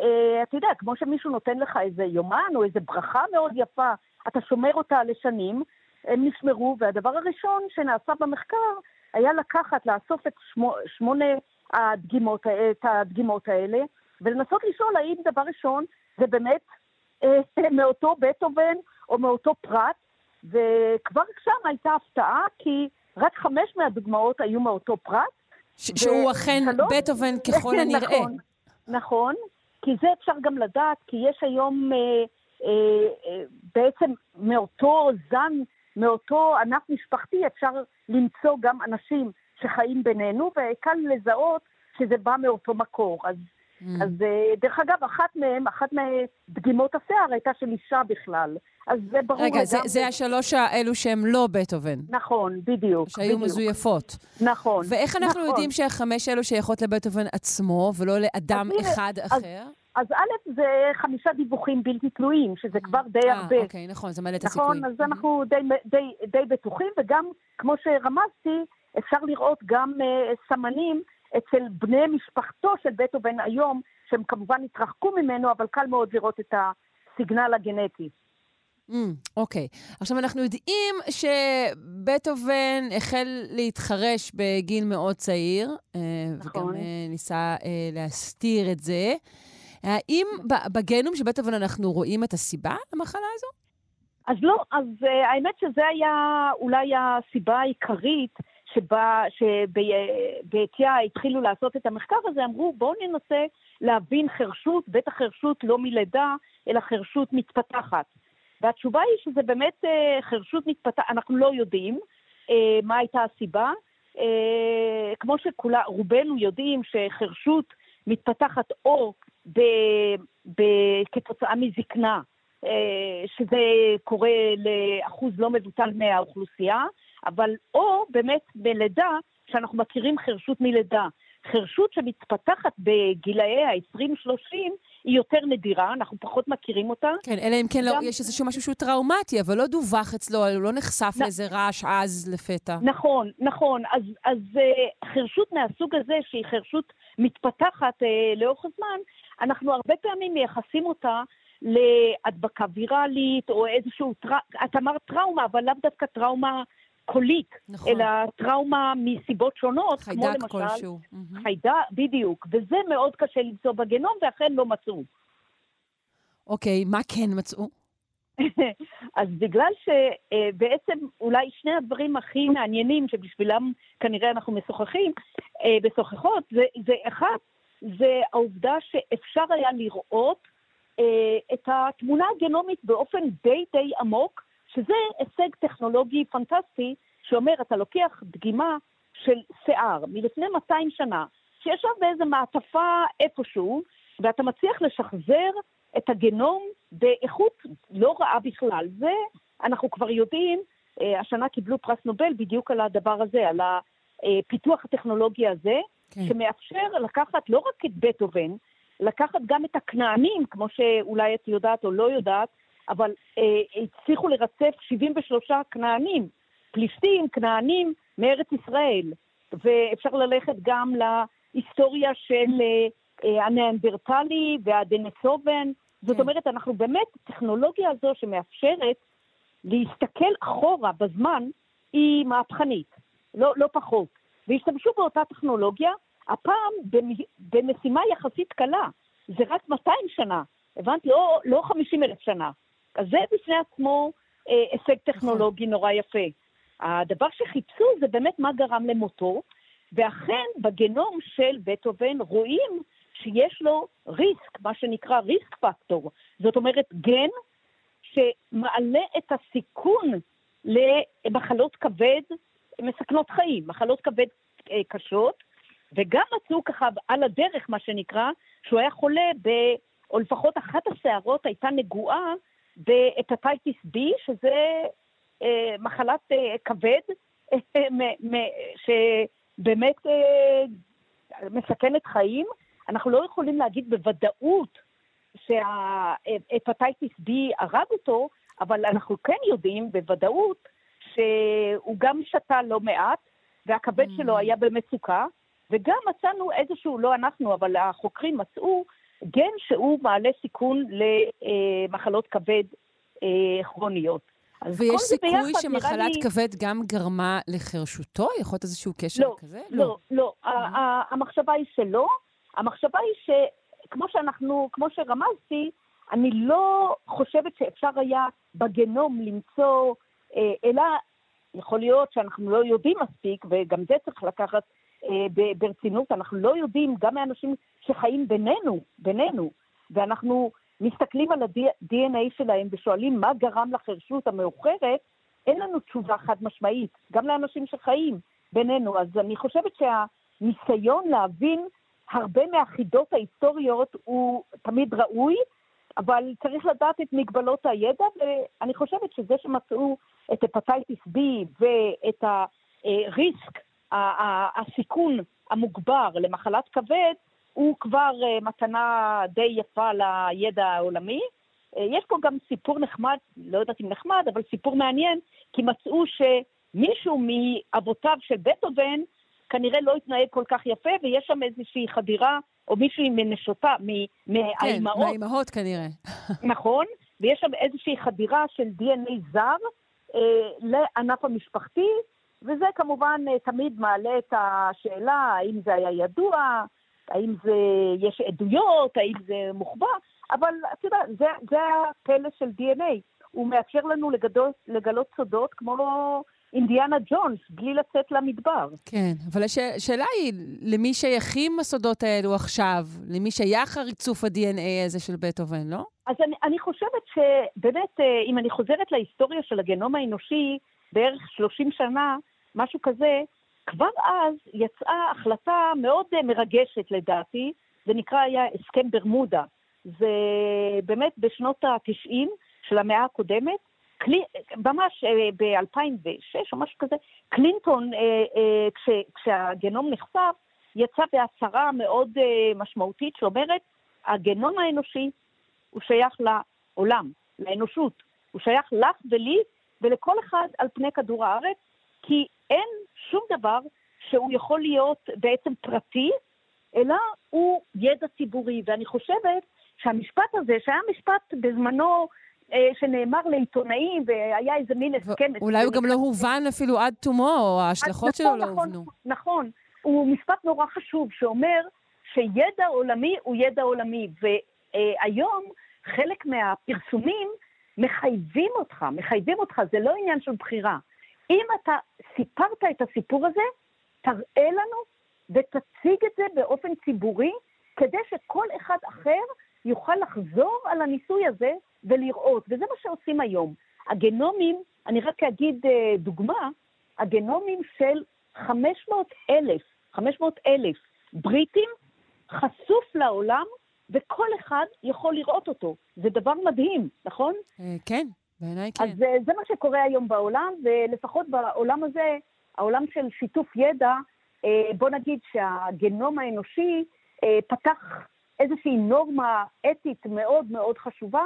אה, אתה יודע, כמו שמישהו נותן לך איזה יומן או איזה ברכה מאוד יפה, אתה שומר אותה לשנים, הם נשמרו, והדבר הראשון שנעשה במחקר היה לקחת, לאסוף את שמונה הדגימות, את הדגימות האלה, ולנסות לשאול האם דבר ראשון זה באמת אה, מאותו בטהובן או מאותו פרט, וכבר שם הייתה הפתעה, כי רק חמש מהדוגמאות היו מאותו פרט. ש- שהוא אכן בטהובן ככל הנראה. נכון, נכון, כי זה אפשר גם לדעת, כי יש היום אה, אה, אה, בעצם מאותו זן מאותו ענף משפחתי אפשר למצוא גם אנשים שחיים בינינו, וקל לזהות שזה בא מאותו מקור. אז, mm. אז אה, דרך אגב, אחת מהן, אחת מדגימות השיער הייתה של אישה בכלל. אז זה ברור רגע, זה, זה השלוש האלו שהם לא בטהובן. נכון, בדיוק. שהיו בדיוק. מזויפות. נכון. ואיך אנחנו נכון. יודעים שהחמש אלו שייכות לבטהובן עצמו, ולא לאדם אז אחד אז- אחר? אז א', זה חמישה דיווחים בלתי תלויים, שזה כבר די הרבה. אה, אוקיי, נכון, זה מעלה את הסיכויים. נכון, אז אנחנו די, די, די בטוחים, וגם, כמו שרמזתי, אפשר לראות גם uh, סמנים אצל בני משפחתו של בטהובן היום, שהם כמובן התרחקו ממנו, אבל קל מאוד לראות את הסיגנל הגנטי. Mm, אוקיי. עכשיו, אנחנו יודעים שבטהובן החל להתחרש בגיל מאוד צעיר, אה, נכון. וגם אה, ניסה אה, להסתיר את זה. האם בגנום של בטהובן אנחנו רואים את הסיבה למחלה הזו? אז לא, אז האמת שזה היה אולי הסיבה העיקרית שבה, שבעטיה התחילו לעשות את המחקר הזה, אמרו בואו ננסה להבין חרשות, בטח חרשות לא מלידה, אלא חרשות מתפתחת. והתשובה היא שזה באמת uh, חרשות מתפתחת, אנחנו לא יודעים uh, מה הייתה הסיבה. Uh, כמו שרובנו יודעים שחרשות מתפתחת או ב, ב, כתוצאה מזקנה, אה, שזה קורה לאחוז לא מבוטל מהאוכלוסייה, אבל או באמת בלידה, שאנחנו מכירים חרשות מלידה. חרשות שמתפתחת בגילאי ה-20-30 היא יותר נדירה, אנחנו פחות מכירים אותה. כן, אלא אם כן לא, גם- יש איזשהו משהו שהוא טראומטי, אבל לא דווח אצלו, הוא לא נחשף נ- לאיזה רעש עז לפתע. נכון, נכון. אז, אז uh, חרשות מהסוג הזה, שהיא חרשות מתפתחת uh, לאורך הזמן, אנחנו הרבה פעמים מייחסים אותה להדבקה ויראלית, או איזשהו, טר... את אמרת טראומה, אבל לאו דווקא טראומה קולית, נכון. אלא טראומה מסיבות שונות, כמו חיידק למשל... כלשהו. מהמם. חיידק, בדיוק. וזה מאוד קשה למצוא בגנום, ואכן לא מצאו. אוקיי, מה כן מצאו? אז בגלל שבעצם אולי שני הדברים הכי מעניינים שבשבילם כנראה אנחנו משוחחים, אה, משוחחות, זה, זה אחד, זה העובדה שאפשר היה לראות אה, את התמונה הגנומית באופן די די עמוק, שזה הישג טכנולוגי פנטסטי, שאומר, אתה לוקח דגימה של שיער מלפני 200 שנה, שישב באיזה מעטפה איפשהו, ואתה מצליח לשחזר את הגנום באיכות לא רעה בכלל. זה, אנחנו כבר יודעים, אה, השנה קיבלו פרס נובל בדיוק על הדבר הזה, על הפיתוח הטכנולוגי הזה, כן. שמאפשר לקחת לא רק את בטהובן, לקחת גם את הכנענים, כמו שאולי את יודעת או לא יודעת, אבל אה, הצליחו לרצף 73 כנענים, פלישתים, כנענים מארץ ישראל. ואפשר ללכת גם להיסטוריה של אה, אה, הניאנדרטלי והדנסובן. זאת כן. אומרת, אנחנו באמת, הטכנולוגיה הזו שמאפשרת להסתכל אחורה בזמן, היא מהפכנית, לא, לא פחות. והשתמשו באותה טכנולוגיה, הפעם במ- במשימה יחסית קלה. זה רק 200 שנה, הבנת? לא, לא 50 אלף שנה. אז זה בפני עצמו אה, הישג טכנולוגי נורא יפה. הדבר שחיפשו זה באמת מה גרם למותו, ואכן בגנום של בטהובן רואים שיש לו ריסק, מה שנקרא ריסק פקטור. זאת אומרת, גן שמעלה את הסיכון למחלות כבד מסכנות חיים, מחלות כבד אה, קשות, וגם מצאו ככה על הדרך, מה שנקרא, שהוא היה חולה ב... או לפחות אחת השערות הייתה נגועה בהפטייטיס B, שזה אה, מחלת אה, כבד, אה, מ- מ- שבאמת אה, מסכנת חיים. אנחנו לא יכולים להגיד בוודאות שההפטייטיס B הרג אותו, אבל אנחנו כן יודעים בוודאות שהוא גם שתה לא מעט, והכבד Mm. שלו היה במצוקה, וגם מצאנו איזשהו, לא אנחנו, אבל החוקרים מצאו גן שהוא מעלה סיכון למחלות כבד אה, כרוניות. ויש סיכוי שמחלת לי- כבד גם גרמה לחרשותו? יכול להיות איזשהו קשר לא, כזה? לא, לא. אה. ה- המחשבה היא שלא. המחשבה היא שכמו שאנחנו, כמו שרמזתי, אני לא חושבת שאפשר היה בגנום למצוא, אה, אלא יכול להיות שאנחנו לא יודעים מספיק, וגם זה צריך לקחת ברצינות, אנחנו לא יודעים, גם מאנשים שחיים בינינו, בינינו, ואנחנו מסתכלים על ה-DNA שלהם ושואלים מה גרם לחרשות המאוחרת, אין לנו תשובה חד משמעית, גם לאנשים שחיים בינינו. אז אני חושבת שהניסיון להבין הרבה מהחידות ההיסטוריות הוא תמיד ראוי, אבל צריך לדעת את מגבלות הידע, ואני חושבת שזה שמצאו את הפטייטיס B ואת הריסק, הסיכון המוגבר למחלת כבד, הוא כבר אה, מתנה די יפה לידע העולמי. אה, יש פה גם סיפור נחמד, לא יודעת אם נחמד, אבל סיפור מעניין, כי מצאו שמישהו מאבותיו של בטהובן כנראה לא התנהג כל כך יפה, ויש שם איזושהי חדירה, או מישהי מנשותה, מהאימהות. כן, מהאימהות כנראה. נכון, ויש שם איזושהי חדירה של DNA זר אה, לענף המשפחתי, וזה כמובן אה, תמיד מעלה את השאלה האם זה היה ידוע, האם זה, יש עדויות, האם זה מוחבא, אבל את יודעת, זה, זה הפלא של DNA. הוא מאפשר לנו לגדות, לגלות סודות כמו אינדיאנה ג'ונס, בלי לצאת למדבר. כן, אבל השאלה היא, למי שייכים הסודות האלו עכשיו? למי שייך הריצוף ה-DNA הזה של בטהובן, לא? אז אני, אני חושבת שבאמת, אה, אם אני חוזרת להיסטוריה של הגנום האנושי, בערך 30 שנה, משהו כזה, כבר אז יצאה החלטה מאוד אה, מרגשת לדעתי, זה נקרא היה הסכם ברמודה. זה באמת בשנות ה-90 של המאה הקודמת, קלי, ממש אה, ב-2006 או משהו כזה, קלינטון, אה, כש, כשהגנום נחשף, יצא בהצהרה מאוד משמעותית שאומרת, הגנום האנושי הוא שייך לעולם, לאנושות. הוא שייך לך ולי ולכל אחד על פני כדור הארץ, כי אין שום דבר שהוא יכול להיות בעצם פרטי, אלא הוא ידע ציבורי. ואני חושבת שהמשפט הזה, שהיה משפט בזמנו אה, שנאמר לעיתונאים, והיה איזה מין הסכם... אולי הוא גם לא הובן אפילו עד תומו, או ההשלכות שלו לא נכון, הובנו. נכון, הוא משפט נורא חשוב, שאומר שידע עולמי הוא ידע עולמי, והיום חלק מהפרסומים מחייבים אותך, מחייבים אותך, זה לא עניין של בחירה. אם אתה סיפרת את הסיפור הזה, תראה לנו ותציג את זה באופן ציבורי, כדי שכל אחד אחר יוכל לחזור על הניסוי הזה ולראות, וזה מה שעושים היום. הגנומים, אני רק אגיד אה, דוגמה, הגנומים של 500 אלף, 500 אלף בריטים חשוף לעולם, וכל אחד יכול לראות אותו. זה דבר מדהים, נכון? אה, כן, בעיניי כן. אז אה, זה מה שקורה היום בעולם, ולפחות בעולם הזה, העולם של שיתוף ידע, אה, בוא נגיד שהגנום האנושי אה, פתח איזושהי נורמה אתית מאוד מאוד חשובה,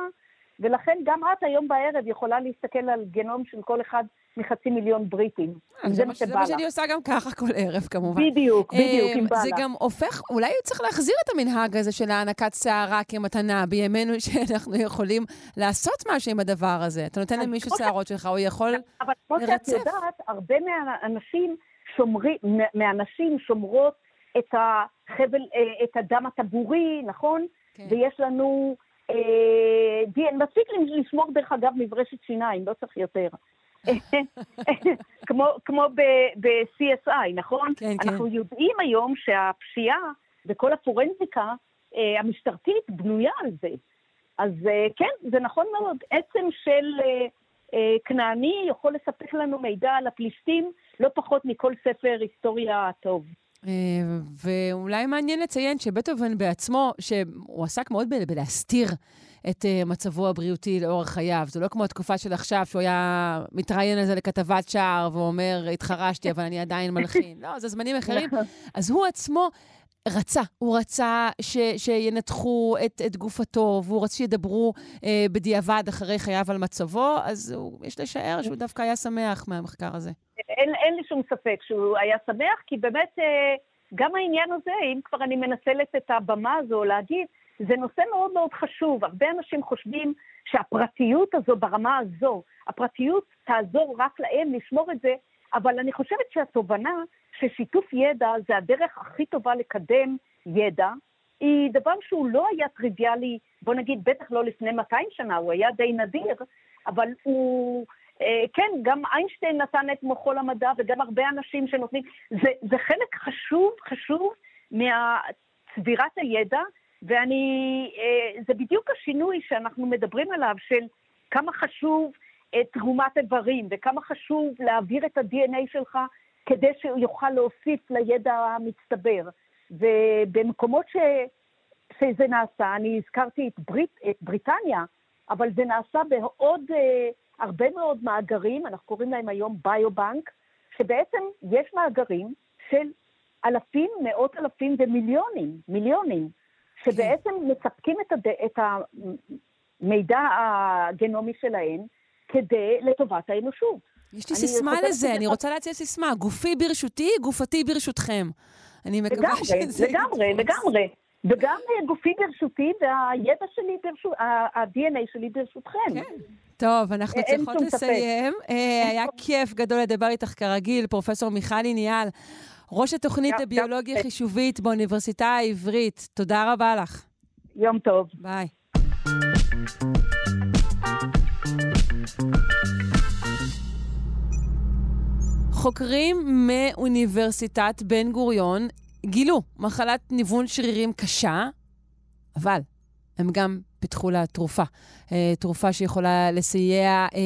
ולכן גם את היום בערב יכולה להסתכל על גנום של כל אחד מחצי מיליון בריטים. זה מה שבא לך. זה מה שאני עושה גם ככה כל ערב, כמובן. בדיוק, בדיוק, אם בא לך. זה גם הופך, אולי צריך להחזיר את המנהג הזה של הענקת שערה כמתנה, בימינו שאנחנו יכולים לעשות משהו עם הדבר הזה. אתה נותן למישהו שערות שלך, הוא יכול לרצף. אבל כמו שאת יודעת, הרבה מהאנשים שומרים, מהנשים שומרות את החבל, אה, את הדם הטבורי, נכון? כן. ויש לנו... אה, מספיק לשמור, דרך אגב, מברשת שיניים, לא צריך יותר. כמו, כמו ב-CSI, נכון? כן, כן. אנחנו יודעים היום שהפשיעה וכל הפורנזיקה אה, המשטרתית בנויה על זה. אז אה, כן, זה נכון מאוד. עצם של אה, אה, כנעני יכול לספק לנו מידע על הפלישתים לא פחות מכל ספר היסטוריה טוב. אה, ואולי מעניין לציין שבטהובן בעצמו, שהוא עסק מאוד בלהסתיר את uh, מצבו הבריאותי לאורך חייו. זה לא כמו התקופה של עכשיו, שהוא היה מתראיין על זה לכתבת שער ואומר, התחרשתי, אבל אני עדיין מלחין. לא, זה זמנים אחרים. אז הוא עצמו רצה, הוא רצה ש, שינתחו את, את גופתו, והוא רצה שידברו אה, בדיעבד אחרי חייו על מצבו, אז הוא, יש לשער שהוא דווקא היה שמח מהמחקר הזה. אין, אין לי שום ספק שהוא היה שמח, כי באמת אה, גם העניין הזה, אם כבר אני מנצלת את הבמה הזו להגיד, זה נושא מאוד מאוד חשוב. הרבה אנשים חושבים שהפרטיות הזו ברמה הזו, הפרטיות תעזור רק להם לשמור את זה, אבל אני חושבת שהתובנה ששיתוף ידע זה הדרך הכי טובה לקדם ידע, היא דבר שהוא לא היה טריוויאלי, בוא נגיד, בטח לא לפני 200 שנה, הוא היה די נדיר, אבל הוא, כן, גם איינשטיין נתן את מוחו למדע, וגם הרבה אנשים שנותנים, זה, זה חלק חשוב, חשוב מצבירת הידע, ואני, אה, זה בדיוק השינוי שאנחנו מדברים עליו, של כמה חשוב את תרומת איברים, וכמה חשוב להעביר את ה-DNA שלך כדי שהוא יוכל להוסיף לידע המצטבר. ובמקומות ש... שזה נעשה, אני הזכרתי את, ברית, את בריטניה, אבל זה נעשה בעוד אה, הרבה מאוד מאגרים, אנחנו קוראים להם היום ביובנק, שבעצם יש מאגרים של אלפים, מאות אלפים ומיליונים, מיליונים, שבעצם. מספקים את, הד... את המידע הגנומי שלהם כדי, לטובת האנושות. יש לי סיסמה לזה, אני רוצה להציע סיסמה, גופי ברשותי, גופתי ברשותכם. אני מקווה שזה... לגמרי, לגמרי, לגמרי. וגם אה, גופי ברשותי והידע שלי, ברשות, ה-DNA שלי ברשותכם. כן. טוב, אנחנו צריכות לסיים. אה, היה כיף גדול לדבר איתך כרגיל, פרופ' מיכלי ניאל, ראש התוכנית לביולוגיה חישובית באוניברסיטה העברית. תודה רבה לך. יום טוב. ביי. חוקרים מאוניברסיטת בן גוריון גילו מחלת ניוון שרירים קשה, אבל הם גם פיתחו לה תרופה. אה, תרופה שיכולה לסייע אה,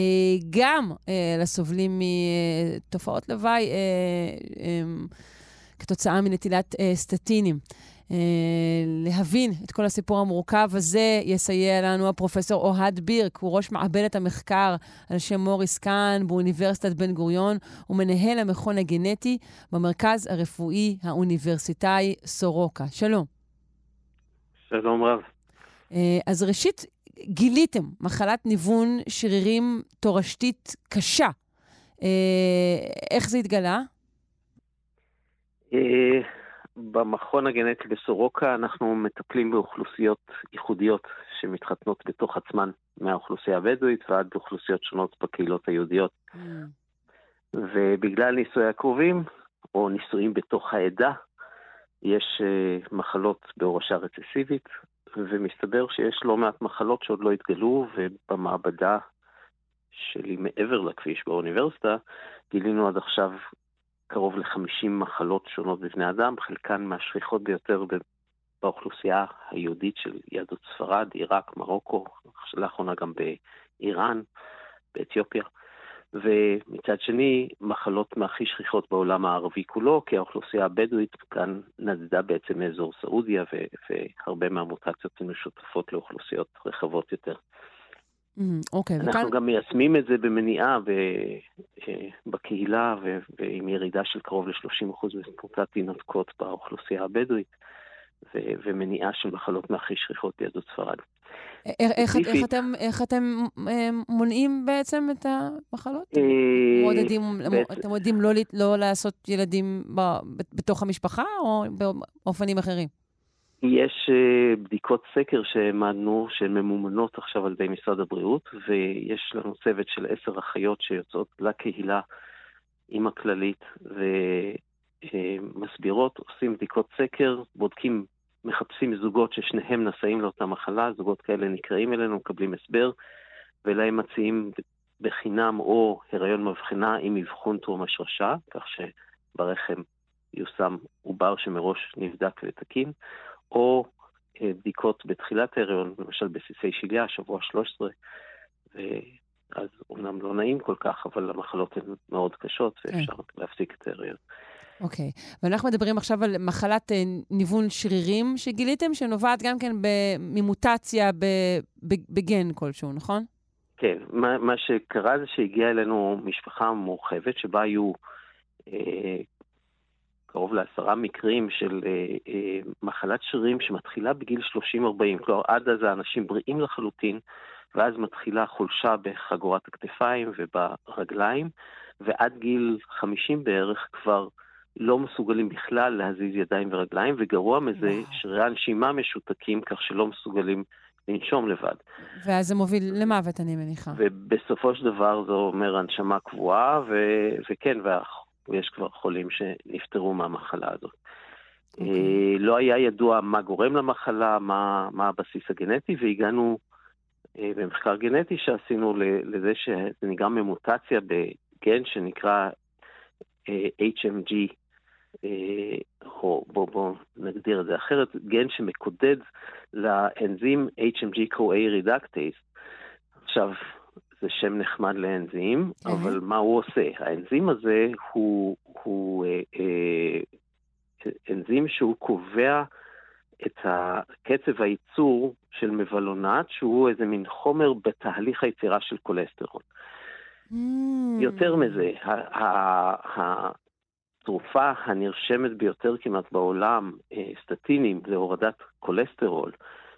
גם אה, לסובלים מתופעות לוואי כתוצאה מנטילת סטטינים. להבין את כל הסיפור המורכב הזה יסייע לנו הפרופסור אוהד בירק, הוא ראש מעבדת המחקר על שם מוריס קאן באוניברסיטת בן גוריון, ומנהל המכון הגנטי במרכז הרפואי האוניברסיטאי סורוקה. שלום. שלום רב. אה, אז ראשית, גיליתם מחלת ניוון שרירים תורשתית קשה. אה, איך זה התגלה? אה, במכון הגנטי בסורוקה אנחנו מטפלים באוכלוסיות ייחודיות שמתחתנות בתוך עצמן, מהאוכלוסייה הבדואית ועד אוכלוסיות שונות בקהילות היהודיות. Mm. ובגלל נישואי הקרובים, או נישואים בתוך העדה, יש מחלות בהורשה רצסיבית, ומסתבר שיש לא מעט מחלות שעוד לא התגלו, ובמעבדה שלי מעבר לכביש באוניברסיטה, גילינו עד עכשיו קרוב ל-50 מחלות שונות בבני אדם, חלקן מהשכיחות ביותר באוכלוסייה היהודית של יהדות ספרד, עיראק, מרוקו, לאחרונה גם באיראן, באתיופיה. ומצד שני, מחלות מהכי שכיחות בעולם הערבי כולו, כי האוכלוסייה הבדואית כאן נדדה בעצם מאזור סעודיה, ו- והרבה מהמוטציות הן משותפות לאוכלוסיות רחבות יותר. אוקיי, mm, okay, אנחנו וכאן... גם מיישמים את זה במניעה ב- אה, בקהילה, ו- ועם ירידה של קרוב ל-30% מתמותת תינוקות באוכלוסייה הבדואית, ו- ומניעה של מחלות מהכי שכיחות ביהדות ספרד. איך, איך, איך, אתם, איך אתם אה, מונעים בעצם את המחלות? אה, מועדדים, אתם מועדים לא, לא לעשות ילדים ב, בתוך המשפחה או באופנים אחרים? יש אה, בדיקות סקר שהעמדנו, שהן ממומנות עכשיו על ידי משרד הבריאות, ויש לנו צוות של עשר אחיות שיוצאות לקהילה עם הכללית ומסבירות, עושים בדיקות סקר, בודקים מחפשים זוגות ששניהם נשאים לאותה מחלה, זוגות כאלה נקראים אלינו, מקבלים הסבר, ולהם מציעים בחינם או הריון מבחנה עם אבחון תרום השרשה, כך שברחם יושם עובר שמראש נבדק ותקין, או אה, בדיקות בתחילת ההריון, למשל בסיסי שליה, שבוע 13, ואז אומנם לא נעים כל כך, אבל המחלות הן מאוד קשות ואפשר כן. להפסיק את ההריון. אוקיי. Okay. ואנחנו מדברים עכשיו על מחלת אה, ניוון שרירים שגיליתם, שנובעת גם כן ממוטציה בגן כלשהו, נכון? כן. מה, מה שקרה זה שהגיעה אלינו משפחה מורחבת, שבה היו אה, קרוב לעשרה מקרים של אה, אה, מחלת שרירים שמתחילה בגיל 30-40. כלומר, עד אז האנשים בריאים לחלוטין, ואז מתחילה חולשה בחגורת הכתפיים וברגליים, ועד גיל 50 בערך כבר לא מסוגלים בכלל להזיז ידיים ורגליים, וגרוע מזה, שרירי הנשימה משותקים כך שלא מסוגלים לנשום לבד. ואז זה מוביל למוות, אני מניחה. ובסופו של דבר זה אומר הנשמה קבועה, ו- וכן, ויש כבר חולים שנפטרו מהמחלה הזאת. Okay. אוקיי. אה, לא היה ידוע מה גורם למחלה, מה, מה הבסיס הגנטי, והגענו אה, במחקר גנטי שעשינו לזה שזה נגרם ממוטציה בגן שנקרא HMG אה, או בואו בוא נגדיר את זה אחרת, גן שמקודד לאנזים HMG-CoA Reductase. עכשיו, זה שם נחמד לאנזים, כן. אבל מה הוא עושה? האנזים הזה הוא, הוא אה, אה, אנזים שהוא קובע את קצב הייצור של מבלונט, שהוא איזה מין חומר בתהליך היצירה של כולסטרול. Mm. יותר מזה, התרופה הנרשמת ביותר כמעט בעולם, אה, סטטינים, להורדת כולסטרול,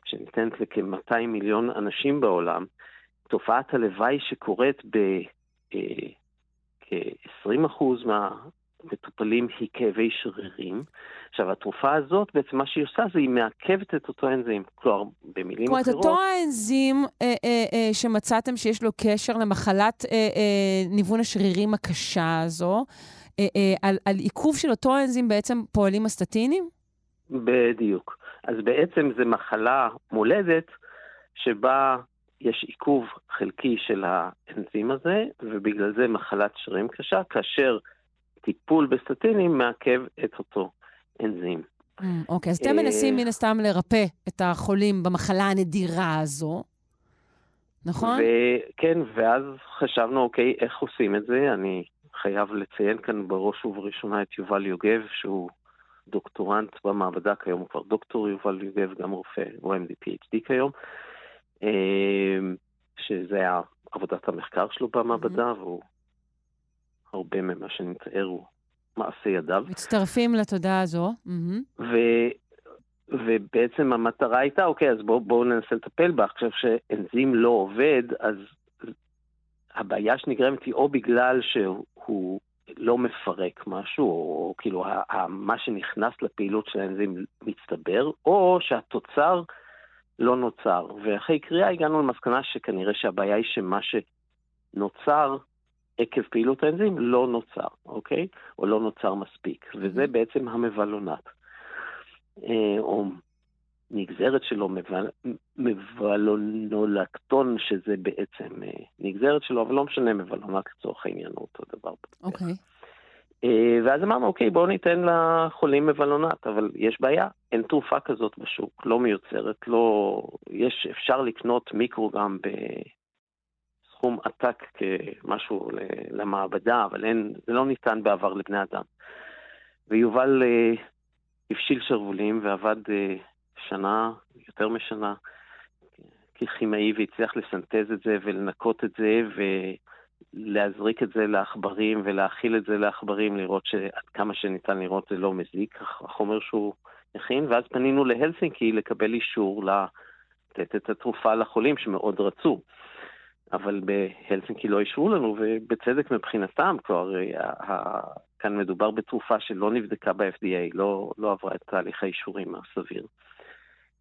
שניתנת לכ-200 מיליון אנשים בעולם, תופעת הלוואי שקורית בכ-20% מהמטופלים היא כאבי שרירים. עכשיו, התרופה הזאת, בעצם מה שהיא עושה זה היא מעכבת את אותו אנזים. כלומר, במילים זאת אומרת, אחרות... אותו האנזים אה, אה, אה, שמצאתם שיש לו קשר למחלת אה, אה, ניוון השרירים הקשה הזו, אה, אה, על, על עיכוב של אותו האנזים בעצם פועלים הסטטינים? בדיוק. אז בעצם זו מחלה מולדת שבה יש עיכוב חלקי של האנזים הזה, ובגלל זה מחלת שרירים קשה, כאשר טיפול בסטטינים מעכב את אותו אנזים. Mm, אוקיי, אז אתם אה, מנסים מן הסתם לרפא את החולים במחלה הנדירה הזו, נכון? וכן, ואז חשבנו, אוקיי, איך עושים את זה? אני חייב לציין כאן בראש ובראשונה את יובל יוגב, שהוא דוקטורנט במעבדה כיום, הוא כבר דוקטור יובל יוגב, גם רופא, הוא MD PhD כיום, אה, שזה היה עבודת המחקר שלו במעבדה, והוא, הרבה ממה שאני מתאר הוא מעשה ידיו. מצטרפים לתודה הזו. ו... ובעצם המטרה הייתה, אוקיי, אז בואו בוא ננסה לטפל בה. עכשיו שאנזים לא עובד, אז הבעיה שנגרמת היא או בגלל שהוא לא מפרק משהו, או, או כאילו ה, ה, מה שנכנס לפעילות של האנזים מצטבר, או שהתוצר לא נוצר. ואחרי קריאה הגענו למסקנה שכנראה שהבעיה היא שמה שנוצר עקב פעילות האנזים לא נוצר, אוקיי? או לא נוצר מספיק, וזה בעצם המבלונט. אה, או נגזרת שלו, מבל- מבלונולקטון, שזה בעצם אה, נגזרת שלו, אבל לא משנה, מבלונט לצורך העניין הוא אותו דבר. אוקיי. אה, ואז אמרנו, אוקיי, בואו ניתן לחולים מבלונט, אבל יש בעיה, אין תרופה כזאת בשוק, לא מיוצרת, לא... יש, אפשר לקנות מיקרוגרם בסכום עתק כמשהו למעבדה, אבל אין, זה לא ניתן בעבר לבני אדם. ויובל אה, הפשיל שרוולים ועבד אה, שנה, יותר משנה, ככימאי והצליח לסנטז את זה ולנקות את זה ולהזריק את זה לעכברים ולהאכיל את זה לעכברים, לראות שעד כמה שניתן לראות זה לא מזיק, החומר שהוא הכין, ואז פנינו להלסינקי לקבל אישור לתת את התרופה לחולים שמאוד רצו. אבל בהלסינקי לא אישרו לנו, ובצדק מבחינתם, כלומר, ה- כאן מדובר בתרופה שלא נבדקה ב-FDA, לא, לא עברה את תהליך האישורים הסביר.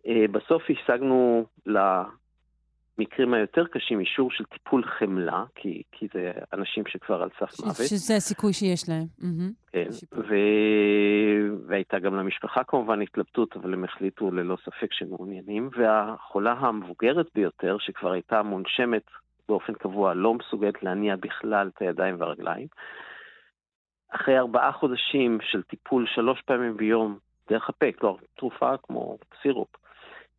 אה, בסוף השגנו למקרים היותר קשים אישור של טיפול חמלה, כי, כי זה אנשים שכבר על סף ש- מוות. שזה הסיכוי שיש להם. כן. ו... והייתה גם למשפחה כמובן התלבטות, אבל הם החליטו ללא ספק שהם מעוניינים. והחולה המבוגרת ביותר, שכבר הייתה מונשמת באופן קבוע, לא מסוגלת להניע בכלל את הידיים והרגליים, אחרי ארבעה חודשים של טיפול שלוש פעמים ביום דרך הפה, כלומר תרופה כמו סירופ,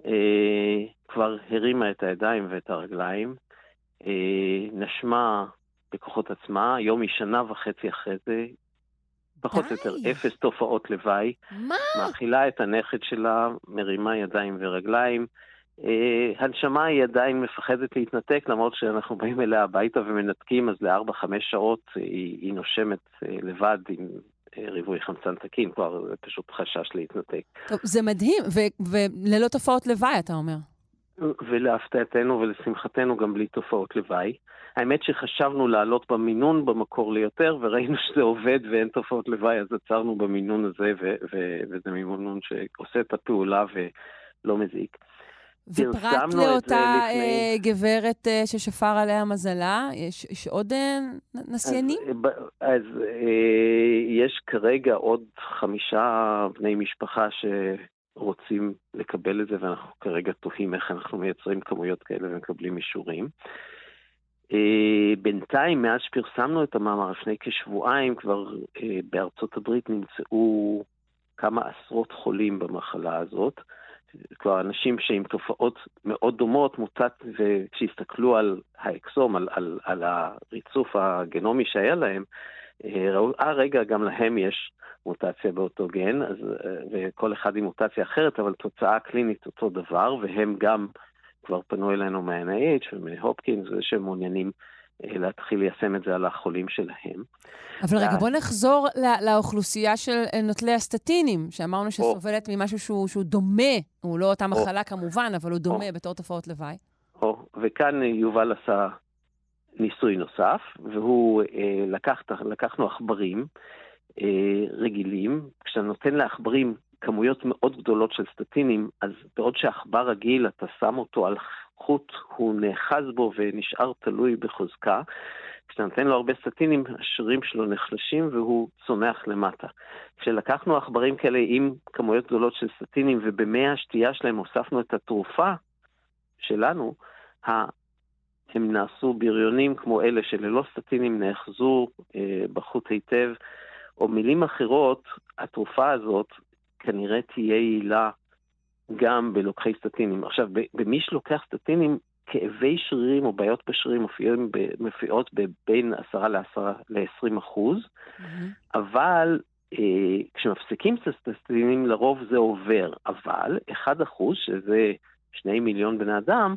אה, כבר הרימה את הידיים ואת הרגליים, אה, נשמה בכוחות עצמה, היום היא שנה וחצי אחרי זה, פחות או יותר. אפס תופעות לוואי, מה? מאכילה את הנכד שלה, מרימה ידיים ורגליים. אה, הנשמה היא עדיין מפחדת להתנתק, למרות שאנחנו באים אליה הביתה ומנתקים, אז לארבע-חמש שעות היא, היא נושמת אה, לבד עם אה, ריבוי חמצן תקין, כבר פשוט חשש להתנתק. טוב, זה מדהים, ו- וללא תופעות לוואי, אתה אומר. ולהפתעתנו ולשמחתנו גם בלי תופעות לוואי. האמת שחשבנו לעלות במינון במקור ליותר, וראינו שזה עובד ואין תופעות לוואי, אז עצרנו במינון הזה, ו- ו- וזה מינון שעושה את הפעולה ולא מזיק. ופרט לאותה לפני- אה, גברת אה, ששפר עליה מזלה, יש, יש עוד אה, נסיינים? אז, אז יש כרגע עוד חמישה בני משפחה שרוצים לקבל את זה, ואנחנו כרגע תוהים איך אנחנו מייצרים כמויות כאלה ומקבלים אישורים. בינתיים, מאז שפרסמנו את המאמר לפני כשבועיים, כבר בארצות הברית נמצאו כמה עשרות חולים במחלה הזאת, כבר אנשים שעם תופעות מאוד דומות, מוטט, וכשהסתכלו על האקסום, על, על, על הריצוף הגנומי שהיה להם, אה, ראו, אה רגע, גם להם יש מוטציה באותו גן, אז, אה, וכל אחד עם מוטציה אחרת, אבל תוצאה קלינית אותו דבר, והם גם כבר פנו אלינו מה-NIH ומהופקינס, ושהם מעוניינים להתחיל ליישם את זה על החולים שלהם. אבל רגע, בוא נחזור לא, לאוכלוסייה של נוטלי הסטטינים, שאמרנו שסובלת או. ממשהו שהוא, שהוא דומה, הוא לא אותה מחלה או. כמובן, אבל הוא דומה או. בתור תופעות לוואי. או, וכאן יובל עשה ניסוי נוסף, והוא, אה, לקח, לקחנו עכברים אה, רגילים, כשאתה נותן לעכברים כמויות מאוד גדולות של סטטינים, אז בעוד שעכבר רגיל, אתה שם אותו על חוט, הוא נאחז בו ונשאר תלוי בחוזקה. כשאתה נותן לו הרבה סטטינים, השרירים שלו נחלשים והוא צונח למטה. כשלקחנו עכברים כאלה עם כמויות גדולות של סטטינים ובמי השתייה שלהם הוספנו את התרופה שלנו, הם נעשו בריונים כמו אלה שללא סטטינים נאחזו אה, בחוט היטב, או מילים אחרות, התרופה הזאת כנראה תהיה יעילה גם בלוקחי סטטינים. עכשיו, במי שלוקח סטטינים, כאבי שרירים או בעיות בשרירים מופיעים, מופיעות בבין 10 ל-20 אחוז, mm-hmm. אבל אה, כשמפסיקים את הסטטינים לרוב זה עובר, אבל 1 אחוז, שזה 2 מיליון בני אדם,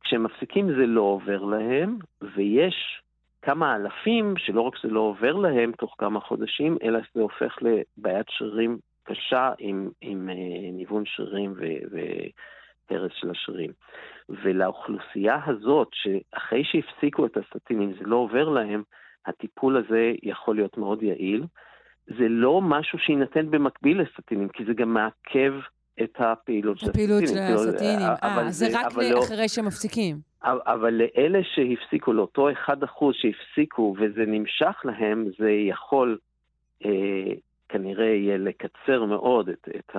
כשהם מפסיקים זה לא עובר להם, ויש כמה אלפים שלא רק שזה לא עובר להם תוך כמה חודשים, אלא זה הופך לבעיית שרירים קשה עם, עם אה, ניוון שרירים והרס של השרירים. ולאוכלוסייה הזאת, שאחרי שהפסיקו את הסטטינים זה לא עובר להם, הטיפול הזה יכול להיות מאוד יעיל. זה לא משהו שיינתן במקביל לסטטינים, כי זה גם מעכב את הפעילות של הסטטינים. הפעילות של הסטטינים, אה, זה רק לא- אחרי שמפסיקים. אבל לאלה שהפסיקו, לאותו 1% שהפסיקו וזה נמשך להם, זה יכול אה, כנראה יהיה לקצר מאוד את, את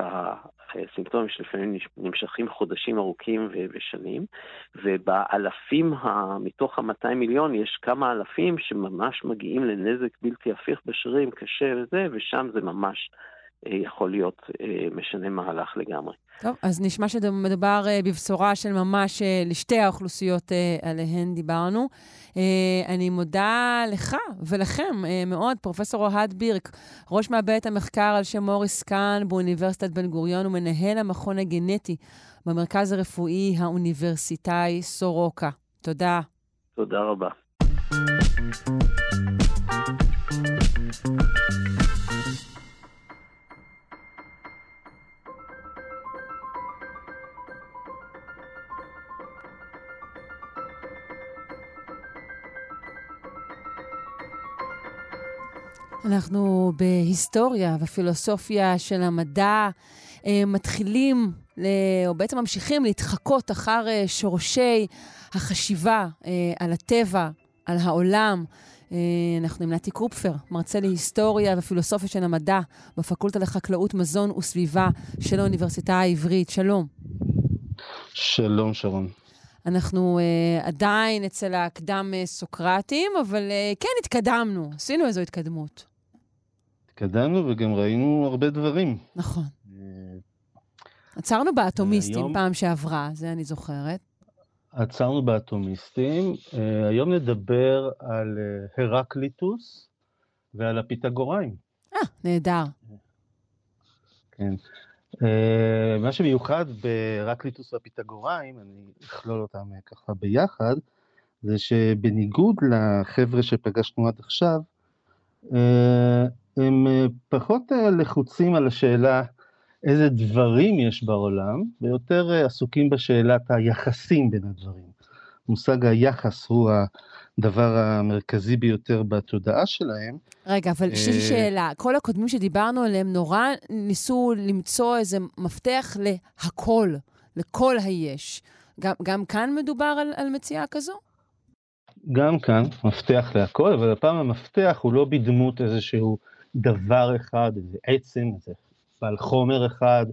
הסימפטומים שלפעמים נמשכים חודשים ארוכים ושנים, ובאלפים, מתוך ה-200 מיליון, יש כמה אלפים שממש מגיעים לנזק בלתי הפיך בשרירים קשה וזה, ושם זה ממש אה, יכול להיות אה, משנה מהלך לגמרי. טוב, אז נשמע שמדובר אה, בבשורה של ממש לשתי האוכלוסיות עליהן דיברנו. אני מודה לך ולכם מאוד, פרופ' אוהד בירק, ראש מעבדת המחקר על שם מוריס קאן באוניברסיטת בן גוריון ומנהל המכון הגנטי במרכז הרפואי האוניברסיטאי סורוקה. תודה. תודה רבה. אנחנו בהיסטוריה ופילוסופיה של המדע אה, מתחילים, או בעצם ממשיכים להתחקות אחר אה, שורשי החשיבה אה, על הטבע, על העולם. אנחנו עם נתי קרופפר, מרצה להיסטוריה ופילוסופיה של המדע בפקולטה לחקלאות, מזון וסביבה של האוניברסיטה העברית. שלום. שלום, שרון. אנחנו uh, עדיין אצל הקדם סוקרטים, אבל uh, כן התקדמנו, עשינו איזו התקדמות. התקדמנו וגם ראינו הרבה דברים. נכון. אה, עצרנו באטומיסטים היום... פעם שעברה, זה אני זוכרת. עצרנו באטומיסטים. אה, היום נדבר על אה, הרקליטוס ועל הפיתגוראים. אה, נהדר. כן. מה שמיוחד בהרקליטוס והפיתגוראים, אני אכלול אותם ככה ביחד, זה שבניגוד לחבר'ה שפגשנו עד עכשיו, הם אה, פחות אה, לחוצים על השאלה איזה דברים יש בעולם, ויותר אה, עסוקים בשאלת היחסים בין הדברים. מושג היחס הוא הדבר המרכזי ביותר בתודעה שלהם. רגע, אבל יש לי שאלה. כל הקודמים שדיברנו עליהם נורא ניסו למצוא איזה מפתח להכל, לכל היש. גם, גם כאן מדובר על, על מציאה כזו? גם כאן, מפתח להכל, אבל הפעם המפתח הוא לא בדמות איזשהו דבר אחד, איזה עצם, איזה בעל חומר אחד,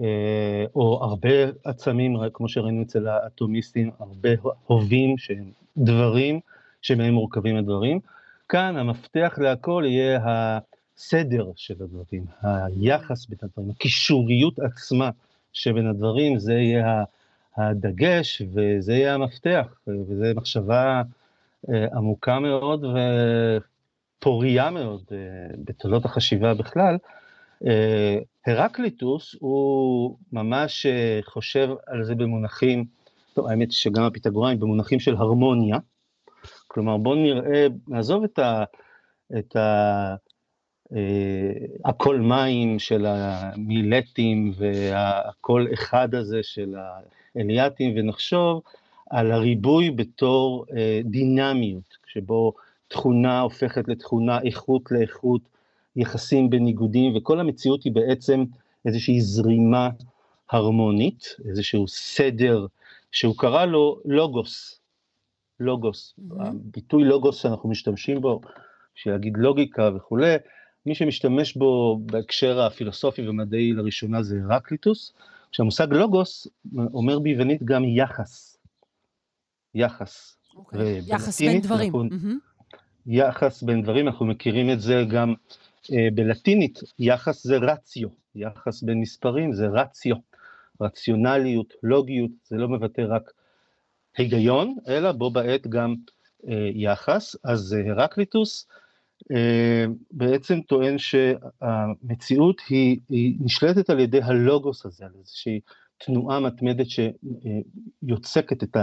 אה, או הרבה עצמים, כמו שראינו אצל האטומיסטים, הרבה הובים שהם דברים, שמהם מורכבים הדברים. כאן המפתח להכל יהיה הסדר של הדברים, היחס בין הדברים, הקישוריות עצמה שבין הדברים, זה יהיה הדגש וזה יהיה המפתח, וזו מחשבה עמוקה מאוד ופוריה מאוד בתולדות החשיבה בכלל. הרקליטוס הוא ממש חושב על זה במונחים, טוב, האמת שגם הפיתגוראים במונחים של הרמוניה, כלומר בואו נראה, נעזוב את ה... את ה אה, הכל מים של המילטים והכל אחד הזה של האליאטים, ונחשוב על הריבוי בתור אה, דינמיות, שבו תכונה הופכת לתכונה, איכות לאיכות, יחסים בין ניגודים, וכל המציאות היא בעצם איזושהי זרימה הרמונית, איזשהו סדר שהוא קרא לו לוגוס, לוגוס, mm-hmm. הביטוי לוגוס שאנחנו משתמשים בו, בשביל להגיד לוגיקה וכולי, מי שמשתמש בו בהקשר הפילוסופי ומדעי לראשונה זה הרקליטוס, כשהמושג לוגוס אומר ביוונית גם יחס, יחס. Okay. אוקיי. יחס בין דברים. אנחנו, mm-hmm. יחס בין דברים, אנחנו מכירים את זה גם אה, בלטינית, יחס זה רציו, יחס בין מספרים זה רציו, רציונליות, לוגיות, זה לא מבטא רק היגיון, אלא בו בעת גם אה, יחס. אז אה, הרקליטוס אה, בעצם טוען שהמציאות היא, היא נשלטת על ידי הלוגוס הזה, על איזושהי תנועה מתמדת שיוצקת את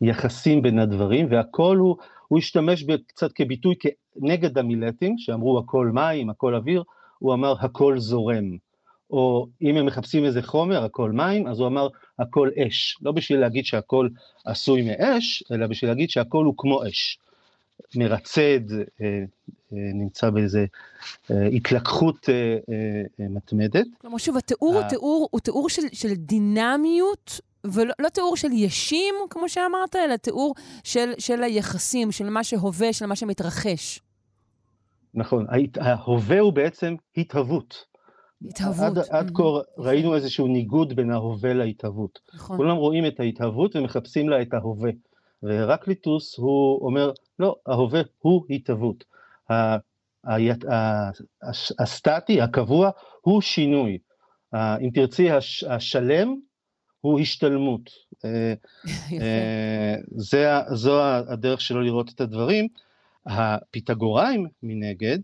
היחסים בין הדברים, והכל הוא, הוא השתמש קצת כביטוי נגד המילטים, שאמרו הכל מים, הכל אוויר, הוא אמר הכל זורם. או אם הם מחפשים איזה חומר, הכל מים, אז הוא אמר הכל אש. לא בשביל להגיד שהכל עשוי מאש, אלא בשביל להגיד שהכל הוא כמו אש. מרצד, אה, אה, נמצא באיזה אה, התלקחות מתמדת. כלומר, שוב, התיאור הוא תיאור, הוא תיאור של, של דינמיות, ולא לא תיאור של ישים, כמו שאמרת, אלא תיאור של, של היחסים, של מה שהווה, של מה שמתרחש. נכון, ההווה הוא בעצם התהוות. התהוות. עד, עד כה ראינו איזשהו ניגוד בין ההווה להתהוות. נכון. כולם רואים את ההתהוות ומחפשים לה את ההווה. והרקליטוס הוא אומר, לא, ההווה הוא התהוות. הסטטי, הקבוע, הוא שינוי. אם תרצי, השלם הוא השתלמות. אה, אה, זה, זו הדרך שלו לראות את הדברים. הפיתגוראים מנגד,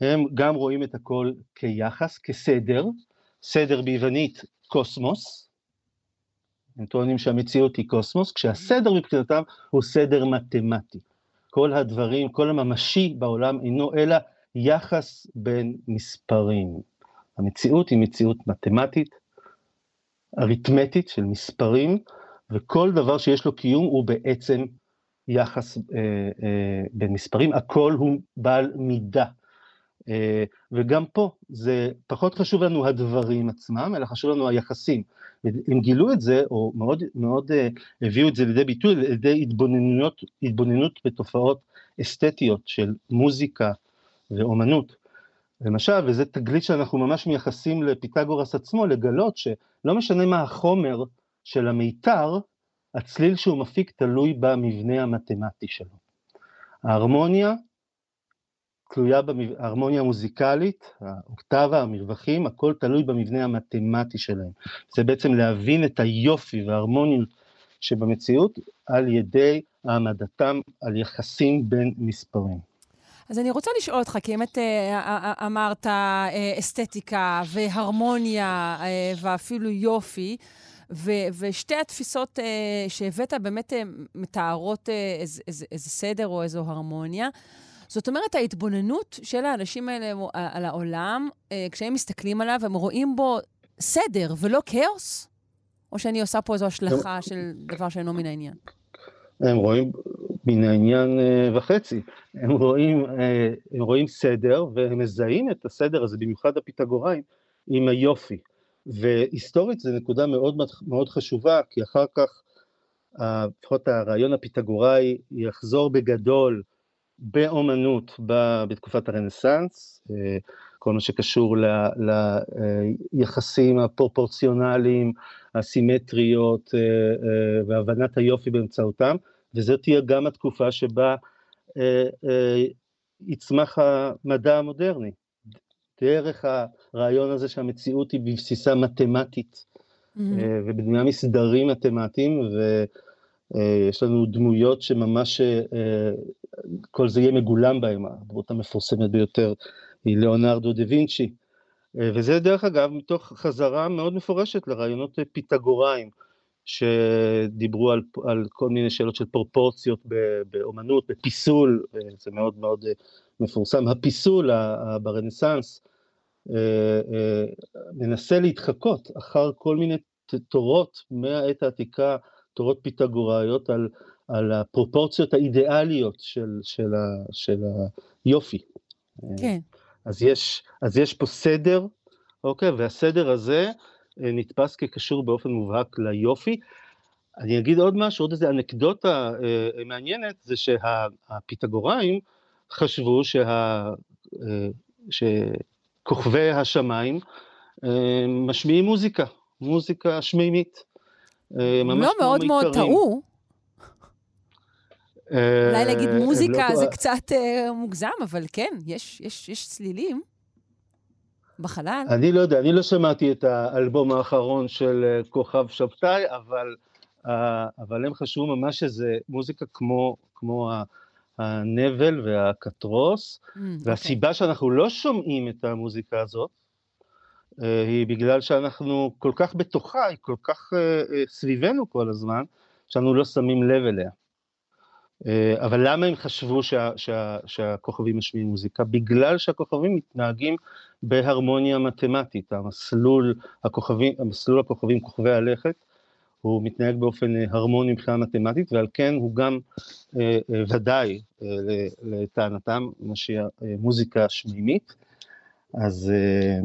הם גם רואים את הכל כיחס, כסדר, סדר ביוונית קוסמוס, הם טוענים שהמציאות היא קוסמוס, כשהסדר מבחינתם הוא סדר מתמטי. כל הדברים, כל הממשי בעולם אינו אלא יחס בין מספרים. המציאות היא מציאות מתמטית, אריתמטית של מספרים, וכל דבר שיש לו קיום הוא בעצם יחס אה, אה, בין מספרים, הכל הוא בעל מידה. אה, וגם פה זה פחות חשוב לנו הדברים עצמם, אלא חשוב לנו היחסים. הם גילו את זה, או מאוד, מאוד אה, הביאו את זה לידי ביטוי, על ידי התבוננות, התבוננות בתופעות אסתטיות של מוזיקה ואומנות. למשל, וזה תגלית שאנחנו ממש מייחסים לפיתגורס עצמו, לגלות שלא משנה מה החומר של המיתר, הצליל שהוא מפיק תלוי במבנה המתמטי שלו. ההרמוניה תלויה בהרמוניה המוזיקלית, האוקטבה, המרווחים, הכל תלוי במבנה המתמטי שלהם. זה בעצם להבין את היופי וההרמוניות שבמציאות על ידי העמדתם על יחסים בין מספרים. אז אני רוצה לשאול אותך, כי באמת אה, אמרת אה, אסתטיקה והרמוניה אה, ואפילו יופי, ו- ושתי התפיסות שהבאת באמת מתארות איזה, איזה, איזה סדר או איזו הרמוניה. זאת אומרת, ההתבוננות של האנשים האלה על העולם, אה, כשהם מסתכלים עליו, הם רואים בו סדר ולא כאוס? או שאני עושה פה איזו השלכה של דבר שאינו מן העניין? הם רואים מן העניין אה, וחצי. הם רואים, אה, הם רואים סדר, והם מזהים את הסדר הזה, במיוחד הפיתגוראים, עם היופי. והיסטורית זו נקודה מאוד מאוד חשובה, כי אחר כך, לפחות הרעיון הפיתגוראי יחזור בגדול באומנות בתקופת הרנסאנס, אה, כל מה שקשור ליחסים הפרופורציונליים, הסימטריות והבנת היופי באמצעותם, וזאת תהיה גם התקופה שבה יצמח המדע המודרני, דרך הרעיון הזה שהמציאות היא בבסיסה מתמטית, אה, ובנויה מסדרים מתמטיים, ויש לנו דמויות שממש כל זה יהיה מגולם בהם, הדמות המפורסמת ביותר היא ליאונרדו דה וינצ'י, וזה דרך אגב מתוך חזרה מאוד מפורשת לרעיונות פיתגוריים. שדיברו על, על כל מיני שאלות של פרופורציות באומנות, בפיסול, זה מאוד מאוד אה, מפורסם. הפיסול ברנסאנס אה, אה, מנסה להתחקות אחר כל מיני תורות מהעת העתיקה, תורות פיתגוראיות על, על הפרופורציות האידיאליות של, של, ה, של היופי. כן. אז יש, אז יש פה סדר, אוקיי? והסדר הזה, נתפס כקשור באופן מובהק ליופי. אני אגיד עוד משהו, עוד איזה אנקדוטה אה, מעניינת, זה שהפיתגוראים חשבו שה, אה, שכוכבי השמיים אה, משמיעים מוזיקה, מוזיקה שמימית. לא מאוד מאוד טעו. אולי להגיד מוזיקה לא זה קצת מוגזם, אבל כן, יש צלילים. בחלל? אני לא יודע, אני לא שמעתי את האלבום האחרון של אה, כוכב שבתאי, אבל, אה, אבל הם חשבו ממש שזה מוזיקה כמו, כמו הנבל והקטרוס, mm, והסיבה okay. אוקיי. שאנחנו לא שומעים את המוזיקה הזאת, אה, היא בגלל שאנחנו כל כך בתוכה, היא כל כך סביבנו כל הזמן, שאנו לא שמים לב אליה. אה, אבל למה הם חשבו שה, שה, שהכוכבים משמיעים מוזיקה? בגלל שהכוכבים מתנהגים בהרמוניה מתמטית, המסלול הכוכבים, המסלול הכוכבים כוכבי הלכת, הוא מתנהג באופן אה, הרמוני מבחינה מתמטית, ועל כן הוא גם אה, אה, ודאי אה, לטענתם מוזיקה שמימית. אז אה,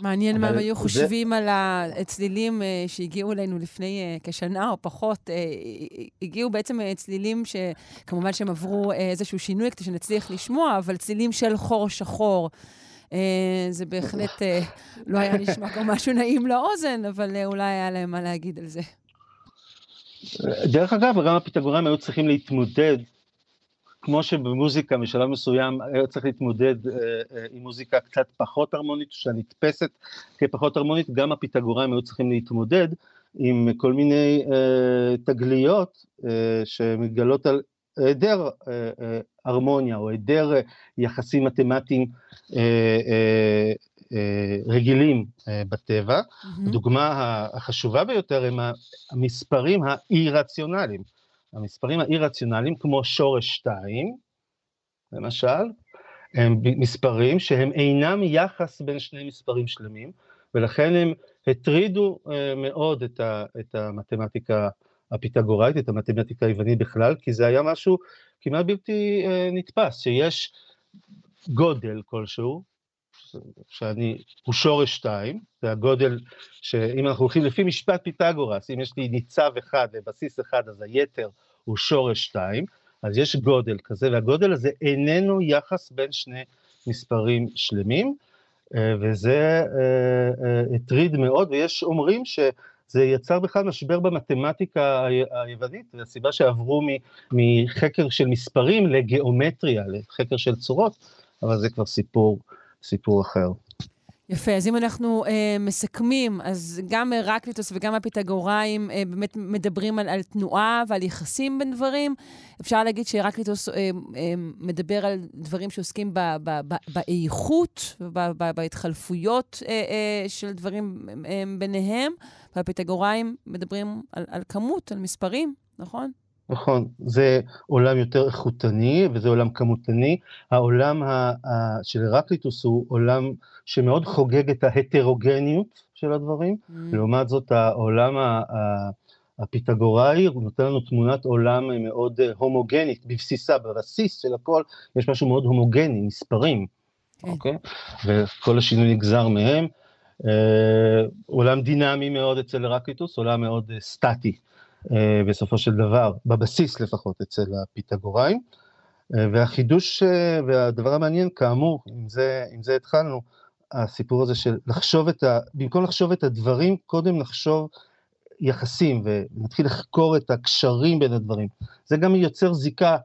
מעניין מה הם היו חושבים על הצלילים אה, שהגיעו אלינו לפני אה, כשנה או פחות. אה, הגיעו בעצם צלילים שכמובן שהם עברו איזשהו שינוי כדי שנצליח לשמוע, אבל צלילים של חור שחור. זה בהחלט לא היה נשמע כמו משהו נעים לאוזן, אבל אולי היה להם מה להגיד על זה. דרך אגב, גם הפיתגוראים היו צריכים להתמודד כמו שבמוזיקה בשלב מסוים היה צריך להתמודד אה, אה, עם מוזיקה קצת פחות הרמונית, שנתפסת כפחות הרמונית, גם הפיתגוראים היו צריכים להתמודד עם כל מיני אה, תגליות שמתגלות על היעדר הרמוניה או היעדר יחסים מתמטיים רגילים בטבע. Mm-hmm. הדוגמה החשובה ביותר הם המספרים האי-רציונליים. המספרים האי-רציונליים, כמו שורש 2, למשל, הם מספרים שהם אינם יחס בין שני מספרים שלמים, ולכן הם הטרידו uh, מאוד את, ה, את המתמטיקה הפיתגוראית, את המתמטיקה היוונית בכלל, כי זה היה משהו כמעט בלתי uh, נתפס, שיש גודל כלשהו, שאני, הוא שורש 2, זה הגודל שאם אנחנו הולכים לפי משפט פיתגורס, אם יש לי ניצב אחד ובסיס אחד, אז היתר הוא שורש 2, אז יש גודל כזה, והגודל הזה איננו יחס בין שני מספרים שלמים, אה, וזה אה, אה, הטריד מאוד, ויש אומרים שזה יצר בכלל משבר במתמטיקה היוונית, והסיבה שעברו מחקר של מספרים לגיאומטריה, לחקר של צורות, אבל זה כבר סיפור, סיפור אחר. יפה, אז אם אנחנו אה, מסכמים, אז גם הרקליטוס וגם הפיתגוראים אה, באמת מדברים על, על תנועה ועל יחסים בין דברים. אפשר להגיד שהרקליטוס אה, אה, מדבר על דברים שעוסקים ב, ב, ב, באיכות ובהתחלפויות אה, אה, של דברים אה, ביניהם, והפיתגוראים מדברים על, על כמות, על מספרים, נכון? נכון, זה עולם יותר איכותני וזה עולם כמותני. העולם ה, ה, של הרקליטוס הוא עולם שמאוד חוגג את ההטרוגניות של הדברים, mm. לעומת זאת העולם ה, ה, הפיתגוראי, הוא נותן לנו תמונת עולם מאוד הומוגנית, בבסיסה, בבסיס של הכל, יש משהו מאוד הומוגני, מספרים, כן. אוקיי? וכל השינוי נגזר מהם. אה, עולם דינמי מאוד אצל הרקליטוס, עולם מאוד אה, סטטי. אה, בסופו של דבר, בבסיס לפחות אצל הפיתגוראים. אה, והחידוש אה, והדבר המעניין, כאמור, עם זה, עם זה התחלנו, הסיפור הזה של לחשוב את ה... במקום לחשוב את הדברים, קודם לחשוב יחסים ונתחיל לחקור את הקשרים בין הדברים. זה גם יוצר זיקה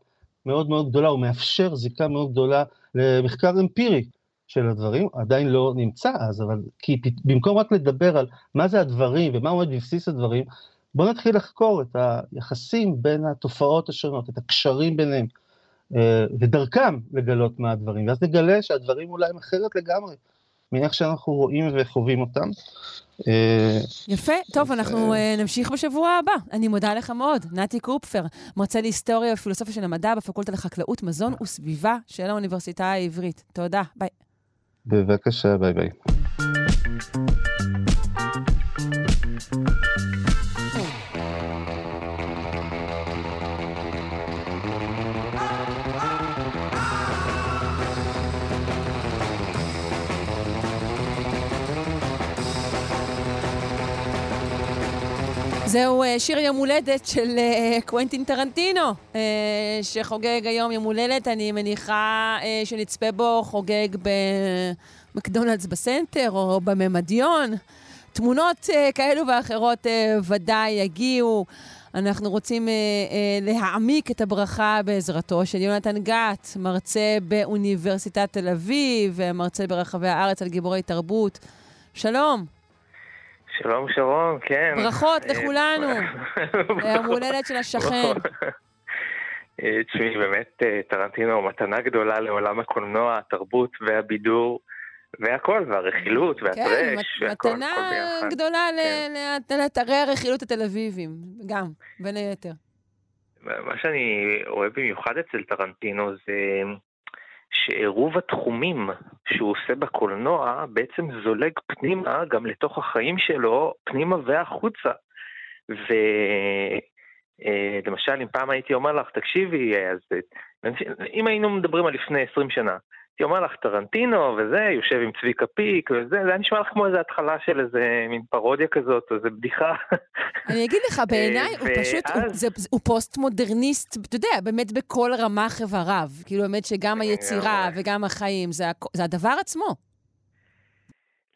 מאוד מאוד גדולה, הוא מאפשר זיקה מאוד גדולה למחקר אמפירי של הדברים, עדיין לא נמצא אז, אבל כי במקום רק לדבר על מה זה הדברים ומה עומד בבסיס הדברים, בואו נתחיל לחקור את היחסים בין התופעות השונות, את הקשרים ביניהם, אה, ודרכם לגלות מה הדברים, ואז נגלה שהדברים אולי הם אחרת לגמרי מאיך שאנחנו רואים וחווים אותם. אה, יפה, טוב, אנחנו אה, נמשיך בשבוע הבא. אני מודה לך מאוד. נתי קופפר, מרצה להיסטוריה ופילוסופיה של המדע בפקולטה לחקלאות, מזון וסביבה של האוניברסיטה העברית. תודה, ביי. בבקשה, ביי ביי. זהו אה, שיר יום הולדת של אה, קוונטין טרנטינו, אה, שחוגג היום יום הולדת. אני מניחה שנצפה בו חוגג במקדונלדס בסנטר או בממדיון. תמונות כאלו ואחרות ודאי יגיעו. אנחנו רוצים להעמיק את הברכה בעזרתו של יונתן גת, מרצה באוניברסיטת תל אביב ומרצה ברחבי הארץ על גיבורי תרבות. שלום. שלום שרון, כן. ברכות אה, לכולנו, ליום הולדת של השכן. אה, תשמעי, באמת אה, טרנטינו מתנה גדולה לעולם הקולנוע, התרבות והבידור. והכל, והרכילות, והטרש, כן, והכל, מתנה גדולה כן. לאתרי הרכילות התל אביביים, גם, בין היתר. מה שאני אוהב במיוחד אצל טרנטינו זה שעירוב התחומים שהוא עושה בקולנוע בעצם זולג פנימה גם לתוך החיים שלו, פנימה והחוצה. ולמשל, אה, אם פעם הייתי אומר לך, תקשיבי, אז אם היינו מדברים על לפני 20 שנה, הייתי אומר לך טרנטינו וזה, יושב עם צביקה פיק וזה, זה היה נשמע לך כמו איזה התחלה של איזה מין פרודיה כזאת, או איזה בדיחה. אני אגיד לך, בעיניי הוא פשוט, הוא פוסט מודרניסט, אתה יודע, באמת בכל רמ"ח איבריו. כאילו, באמת שגם היצירה וגם החיים, זה הדבר עצמו.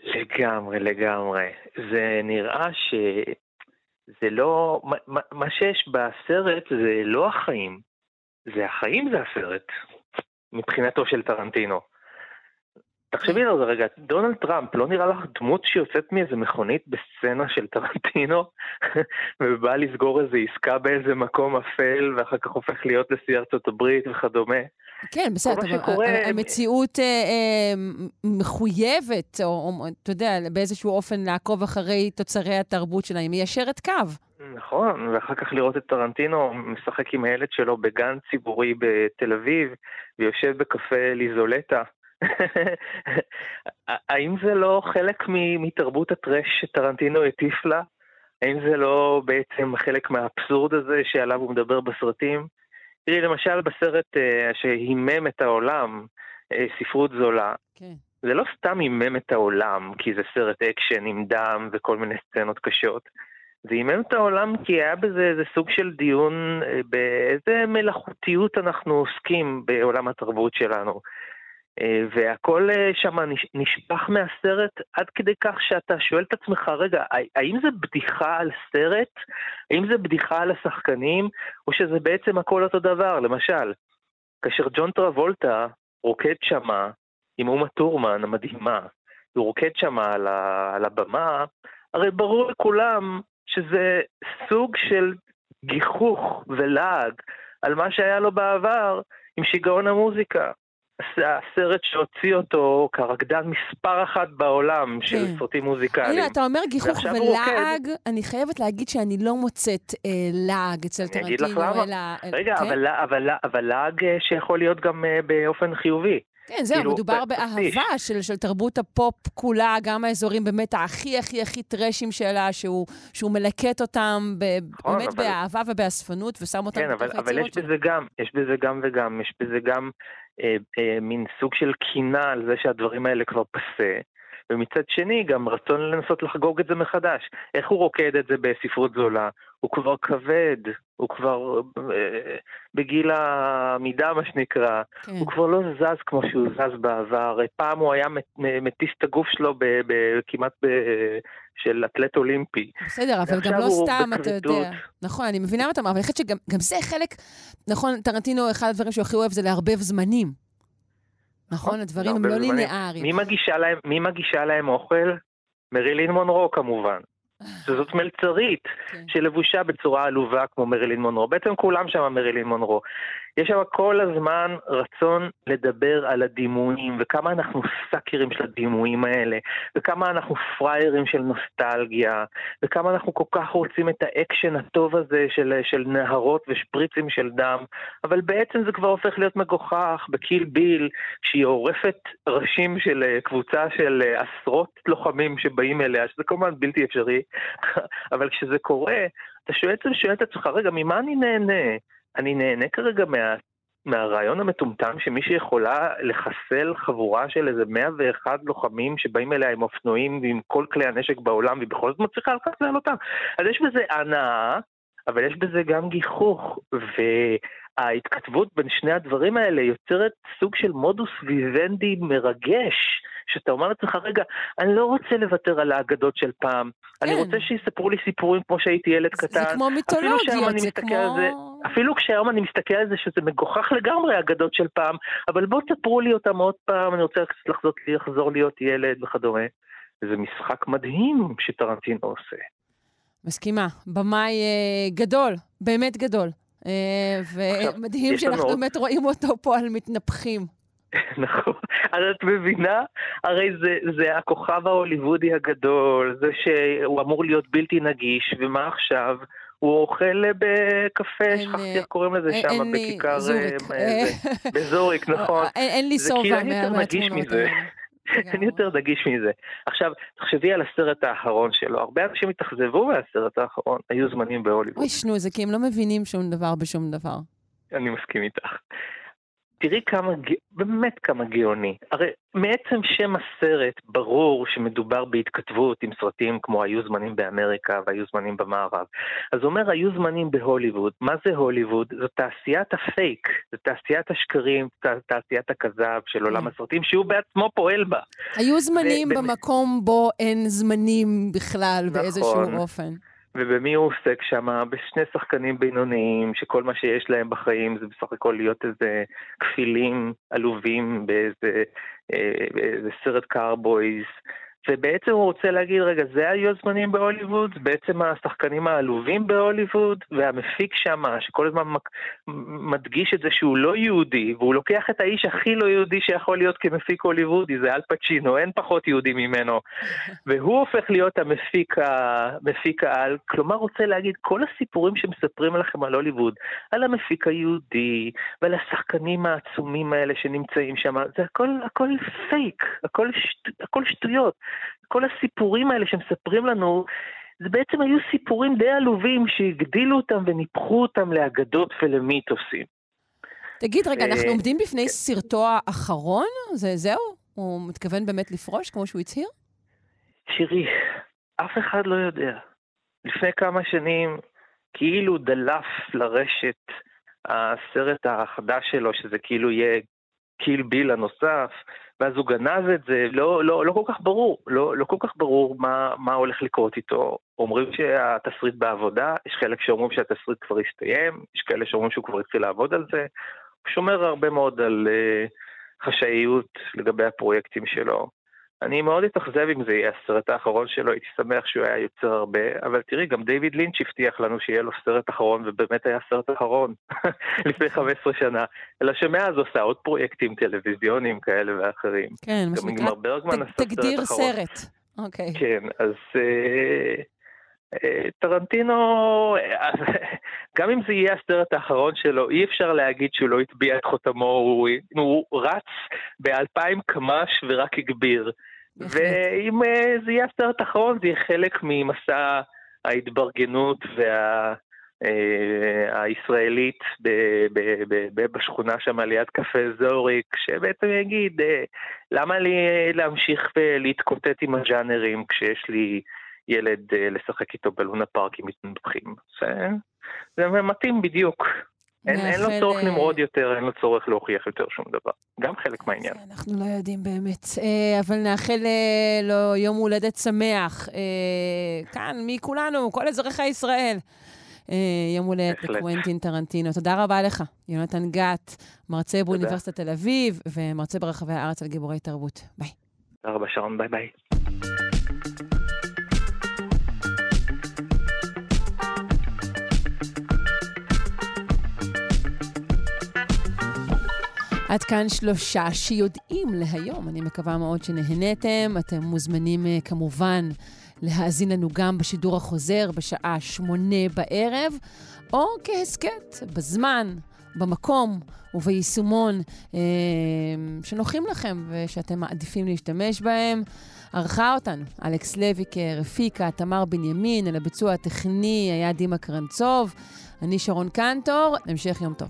לגמרי, לגמרי. זה נראה שזה לא, מה שיש בסרט זה לא החיים, זה החיים זה הסרט. מבחינתו של טרנטינו. תחשבי על זה רגע, דונלד טראמפ לא נראה לך דמות שיוצאת מאיזה מכונית בסצנה של טרנטינו ובאה לסגור איזה עסקה באיזה מקום אפל ואחר כך הופך להיות נשיא ארצות הברית וכדומה. כן, בסדר, אבל שקורה... המציאות אה, אה, מחויבת, או, או אתה יודע, באיזשהו אופן לעקוב אחרי תוצרי התרבות שלה, היא מיישרת קו. נכון, ואחר כך לראות את טרנטינו משחק עם הילד שלו בגן ציבורי בתל אביב, ויושב בקפה ליזולטה. האם זה לא חלק מתרבות הטרש שטרנטינו הטיף לה? האם זה לא בעצם חלק מהאבסורד הזה שעליו הוא מדבר בסרטים? תראי, למשל בסרט uh, שהימם את העולם, uh, ספרות זולה, כן. זה לא סתם הימם את העולם, כי זה סרט אקשן עם דם וכל מיני סצנות קשות. זה הימם את העולם כי היה בזה איזה סוג של דיון uh, באיזה מלאכותיות אנחנו עוסקים בעולם התרבות שלנו. אה, והכל אה, שם נשפך מהסרט עד כדי כך שאתה שואל את עצמך, רגע, האם זה בדיחה על סרט? האם זה בדיחה על השחקנים? או שזה בעצם הכל אותו דבר? למשל, כאשר ג'ון טרבולטה רוקד שמה עם אומה טורמן המדהימה, הוא רוקד שמה על, על הבמה, הרי ברור לכולם שזה סוג של גיחוך ולעג על מה שהיה לו בעבר עם שיגעון המוזיקה. הסרט שהוציא אותו כרקדן מספר אחת בעולם של כן. סרטים מוזיקליים. הנה, אתה אומר גיחוך ולעג, אני חייבת להגיד שאני לא מוצאת אה, לעג אצל טרנטינו. אני אגיד לך למה. רגע, כן? אבל, אבל, אבל לעג אה, שיכול להיות גם אה, באופן חיובי. כן, זהו, כאילו, מדובר באהבה של, של תרבות הפופ כולה, גם האזורים באמת הכי הכי הכי טראשים שלה, שהוא, שהוא מלקט אותם ב, נכון, באמת אבל... באהבה ובאספנות, ושם אותם כן, בתוך היצירות. כן, אבל יש בזה גם, יש בזה גם וגם, יש בזה גם אה, אה, מין סוג של קינה על זה שהדברים האלה כבר פסה. ומצד שני גם רצון לנסות לחגוג את זה מחדש. איך הוא רוקד את זה בספרות זולה? הוא כבר כבד, הוא כבר אה, בגיל העמידה, מה שנקרא. כן. הוא כבר לא זז כמו שהוא זז בעבר. פעם הוא היה מטיס את הגוף שלו ב, ב, כמעט של אתלט אולימפי. בסדר, אבל גם לא סתם, אתה יודע. נכון, אני מבינה אותם, אבל אני חושבת שגם זה חלק, נכון, טרנטינו, אחד הדברים שהוא הכי אוהב זה לערבב זמנים. נכון, הדברים הם לא להם, מי מגישה להם אוכל? מרילין מונרו כמובן. שזאת מלצרית כן. שלבושה בצורה עלובה כמו מרילין מונרו. בעצם כולם שם מרילין מונרו. יש שם כל הזמן רצון לדבר על הדימויים, וכמה אנחנו סאקרים של הדימויים האלה, וכמה אנחנו פראיירים של נוסטלגיה, וכמה אנחנו כל כך רוצים את האקשן הטוב הזה של, של נהרות ושפריצים של דם, אבל בעצם זה כבר הופך להיות מגוחך בקיל ביל, שהיא עורפת ראשים של אה, קבוצה של אה, עשרות לוחמים שבאים אליה, שזה כמובן בלתי אפשרי, אבל כשזה קורה, אתה שואל, את עצמך, רגע, ממה אני נהנה? אני נהנה כרגע מה, מהרעיון המטומטם שמישהי יכולה לחסל חבורה של איזה 101 לוחמים שבאים אליה עם אופנועים ועם כל כלי הנשק בעולם והיא בכל זאת מצליחה לחסל אותם. אז יש בזה הנאה, אבל יש בזה גם גיחוך, וההתכתבות בין שני הדברים האלה יוצרת סוג של מודוס ויוונדי מרגש. שאתה אומר לעצמך, רגע, אני לא רוצה לוותר על האגדות של פעם. אני כן. רוצה שיספרו לי סיפורים כמו שהייתי ילד זה- קטן. זה כמו מיתולוגיות, אני זה על זה, כמו... אפילו כשהיום אני מסתכל על זה שזה מגוחך לגמרי האגדות של פעם, אבל בואו תספרו לי אותם עוד פעם, אני רוצה לחזור, לחזור להיות ילד וכדומה. זה משחק מדהים שטרנטינו עושה. מסכימה. במאי אה, גדול, באמת גדול. אה, ומדהים שאנחנו עוד- באמת רואים אותו פה על מתנפחים. נכון. אז את מבינה? הרי זה, זה הכוכב ההוליוודי הגדול, זה שהוא אמור להיות בלתי נגיש, ומה עכשיו? הוא אוכל בקפה, אין, שכחתי אה, איך קוראים לזה שם, בכיכר... זוריק. אה, אה, בזוריק, נכון. אין לי שובע כאילו מהתמונות. האלה. אין. יותר נגיש מזה. עכשיו, תחשבי על הסרט האחרון שלו, הרבה אנשים התאכזבו מהסרט האחרון, היו זמנים בהוליווד. אוי, שנו, זה כי הם לא מבינים שום דבר בשום דבר. אני מסכים איתך. תראי כמה, באמת כמה גאוני. הרי מעצם שם הסרט ברור שמדובר בהתכתבות עם סרטים כמו היו זמנים באמריקה והיו זמנים במערב. אז אומר היו זמנים בהוליווד. מה זה הוליווד? זו תעשיית הפייק, זו תעשיית השקרים, תעשיית הכזב של עולם כן. הסרטים שהוא בעצמו פועל בה. היו זמנים במקום בו אין זמנים בכלל באיזשהו נכון. אופן. ובמי הוא עוסק שם? בשני שחקנים בינוניים, שכל מה שיש להם בחיים זה בסך הכל להיות איזה כפילים עלובים באיזה, אה, באיזה סרט קארבויז. ובעצם הוא רוצה להגיד, רגע, זה היו הזמנים בהוליווד? בעצם השחקנים העלובים בהוליווד? והמפיק שם, שכל הזמן מדגיש את זה שהוא לא יהודי, והוא לוקח את האיש הכי לא יהודי שיכול להיות כמפיק הוליוודי, זה אל פצ'ינו, אין פחות יהודי ממנו. והוא הופך להיות המפיק, ה... מפיק העל, כלומר רוצה להגיד, כל הסיפורים שמספרים לכם על הוליווד, על המפיק היהודי ועל השחקנים העצומים האלה שנמצאים שם, זה הכל, הכל פייק, הכל, שט... הכל שטויות. כל הסיפורים האלה שמספרים לנו, זה בעצם היו סיפורים די עלובים שהגדילו אותם וניפחו אותם לאגדות ולמיתוסים. תגיד, רגע, אנחנו עומדים בפני כן. סרטו האחרון? זה זהו? הוא מתכוון באמת לפרוש, כמו שהוא הצהיר? תראי, אף אחד לא יודע. לפני כמה שנים כאילו דלף לרשת הסרט החדש שלו, שזה כאילו יהיה קיל ביל הנוסף, ואז הוא גנז את זה, לא, לא, לא כל כך ברור, לא, לא כל כך ברור מה, מה הולך לקרות איתו. אומרים שהתסריט בעבודה, יש חלק שאומרים שהתסריט כבר הסתיים, יש כאלה שאומרים שהוא כבר התחיל לעבוד על זה. הוא שומר הרבה מאוד על uh, חשאיות לגבי הפרויקטים שלו. אני מאוד אתאכזב אם זה יהיה הסרט האחרון שלו, הייתי שמח שהוא היה יוצר הרבה, אבל תראי, גם דיוויד לינץ' הבטיח לנו שיהיה לו סרט אחרון, ובאמת היה סרט אחרון לפני 15 שנה, אלא שמאז עושה עוד פרויקטים טלוויזיוניים כאלה ואחרים. כן, מה שנקרא, תגדיר סרט. אוקיי. כן, אז אה, אה, טרנטינו, גם אם זה יהיה הסרט האחרון שלו, אי אפשר להגיד שהוא לא הטביע את חותמו, הוא, הוא רץ באלפיים קמ"ש ורק הגביר. ואם אה, זה יהיה הסרט האחרון, זה יהיה חלק ממסע ההתברגנות וה... אה, הישראלית ב- ב- ב- ב- בשכונה שם ליד קפה זוריק, שבעצם יגיד, אה, למה לי להמשיך ולהתקוטט עם הג'אנרים כשיש לי ילד לשחק איתו בלונה פארק עם מתנפחים? זה, זה מתאים בדיוק. אין, אין לו צורך אה, למרוד יותר, אין לו צורך להוכיח יותר שום דבר. גם חלק מהעניין. אנחנו לא יודעים באמת, אה, אבל נאחל אה, לו יום הולדת שמח. כאן, מכולנו, כל אזרחי ישראל. יום הולדת לקוונטין טרנטינו. תודה רבה לך, יונתן גת, מרצה באוניברסיטת תל אביב ומרצה ברחבי הארץ על גיבורי תרבות. ביי. תודה רבה, שרון, ביי ביי. עד כאן שלושה שיודעים להיום. אני מקווה מאוד שנהניתם. אתם מוזמנים uh, כמובן להאזין לנו גם בשידור החוזר בשעה שמונה בערב, או כהסכת, בזמן, במקום וביישומון uh, שנוחים לכם ושאתם מעדיפים להשתמש בהם. ערכה אותנו אלכס לויקר, הפיקה, תמר בנימין, על הביצוע הטכני היה דימה קרנצוב. אני שרון קנטור, המשך יום טוב.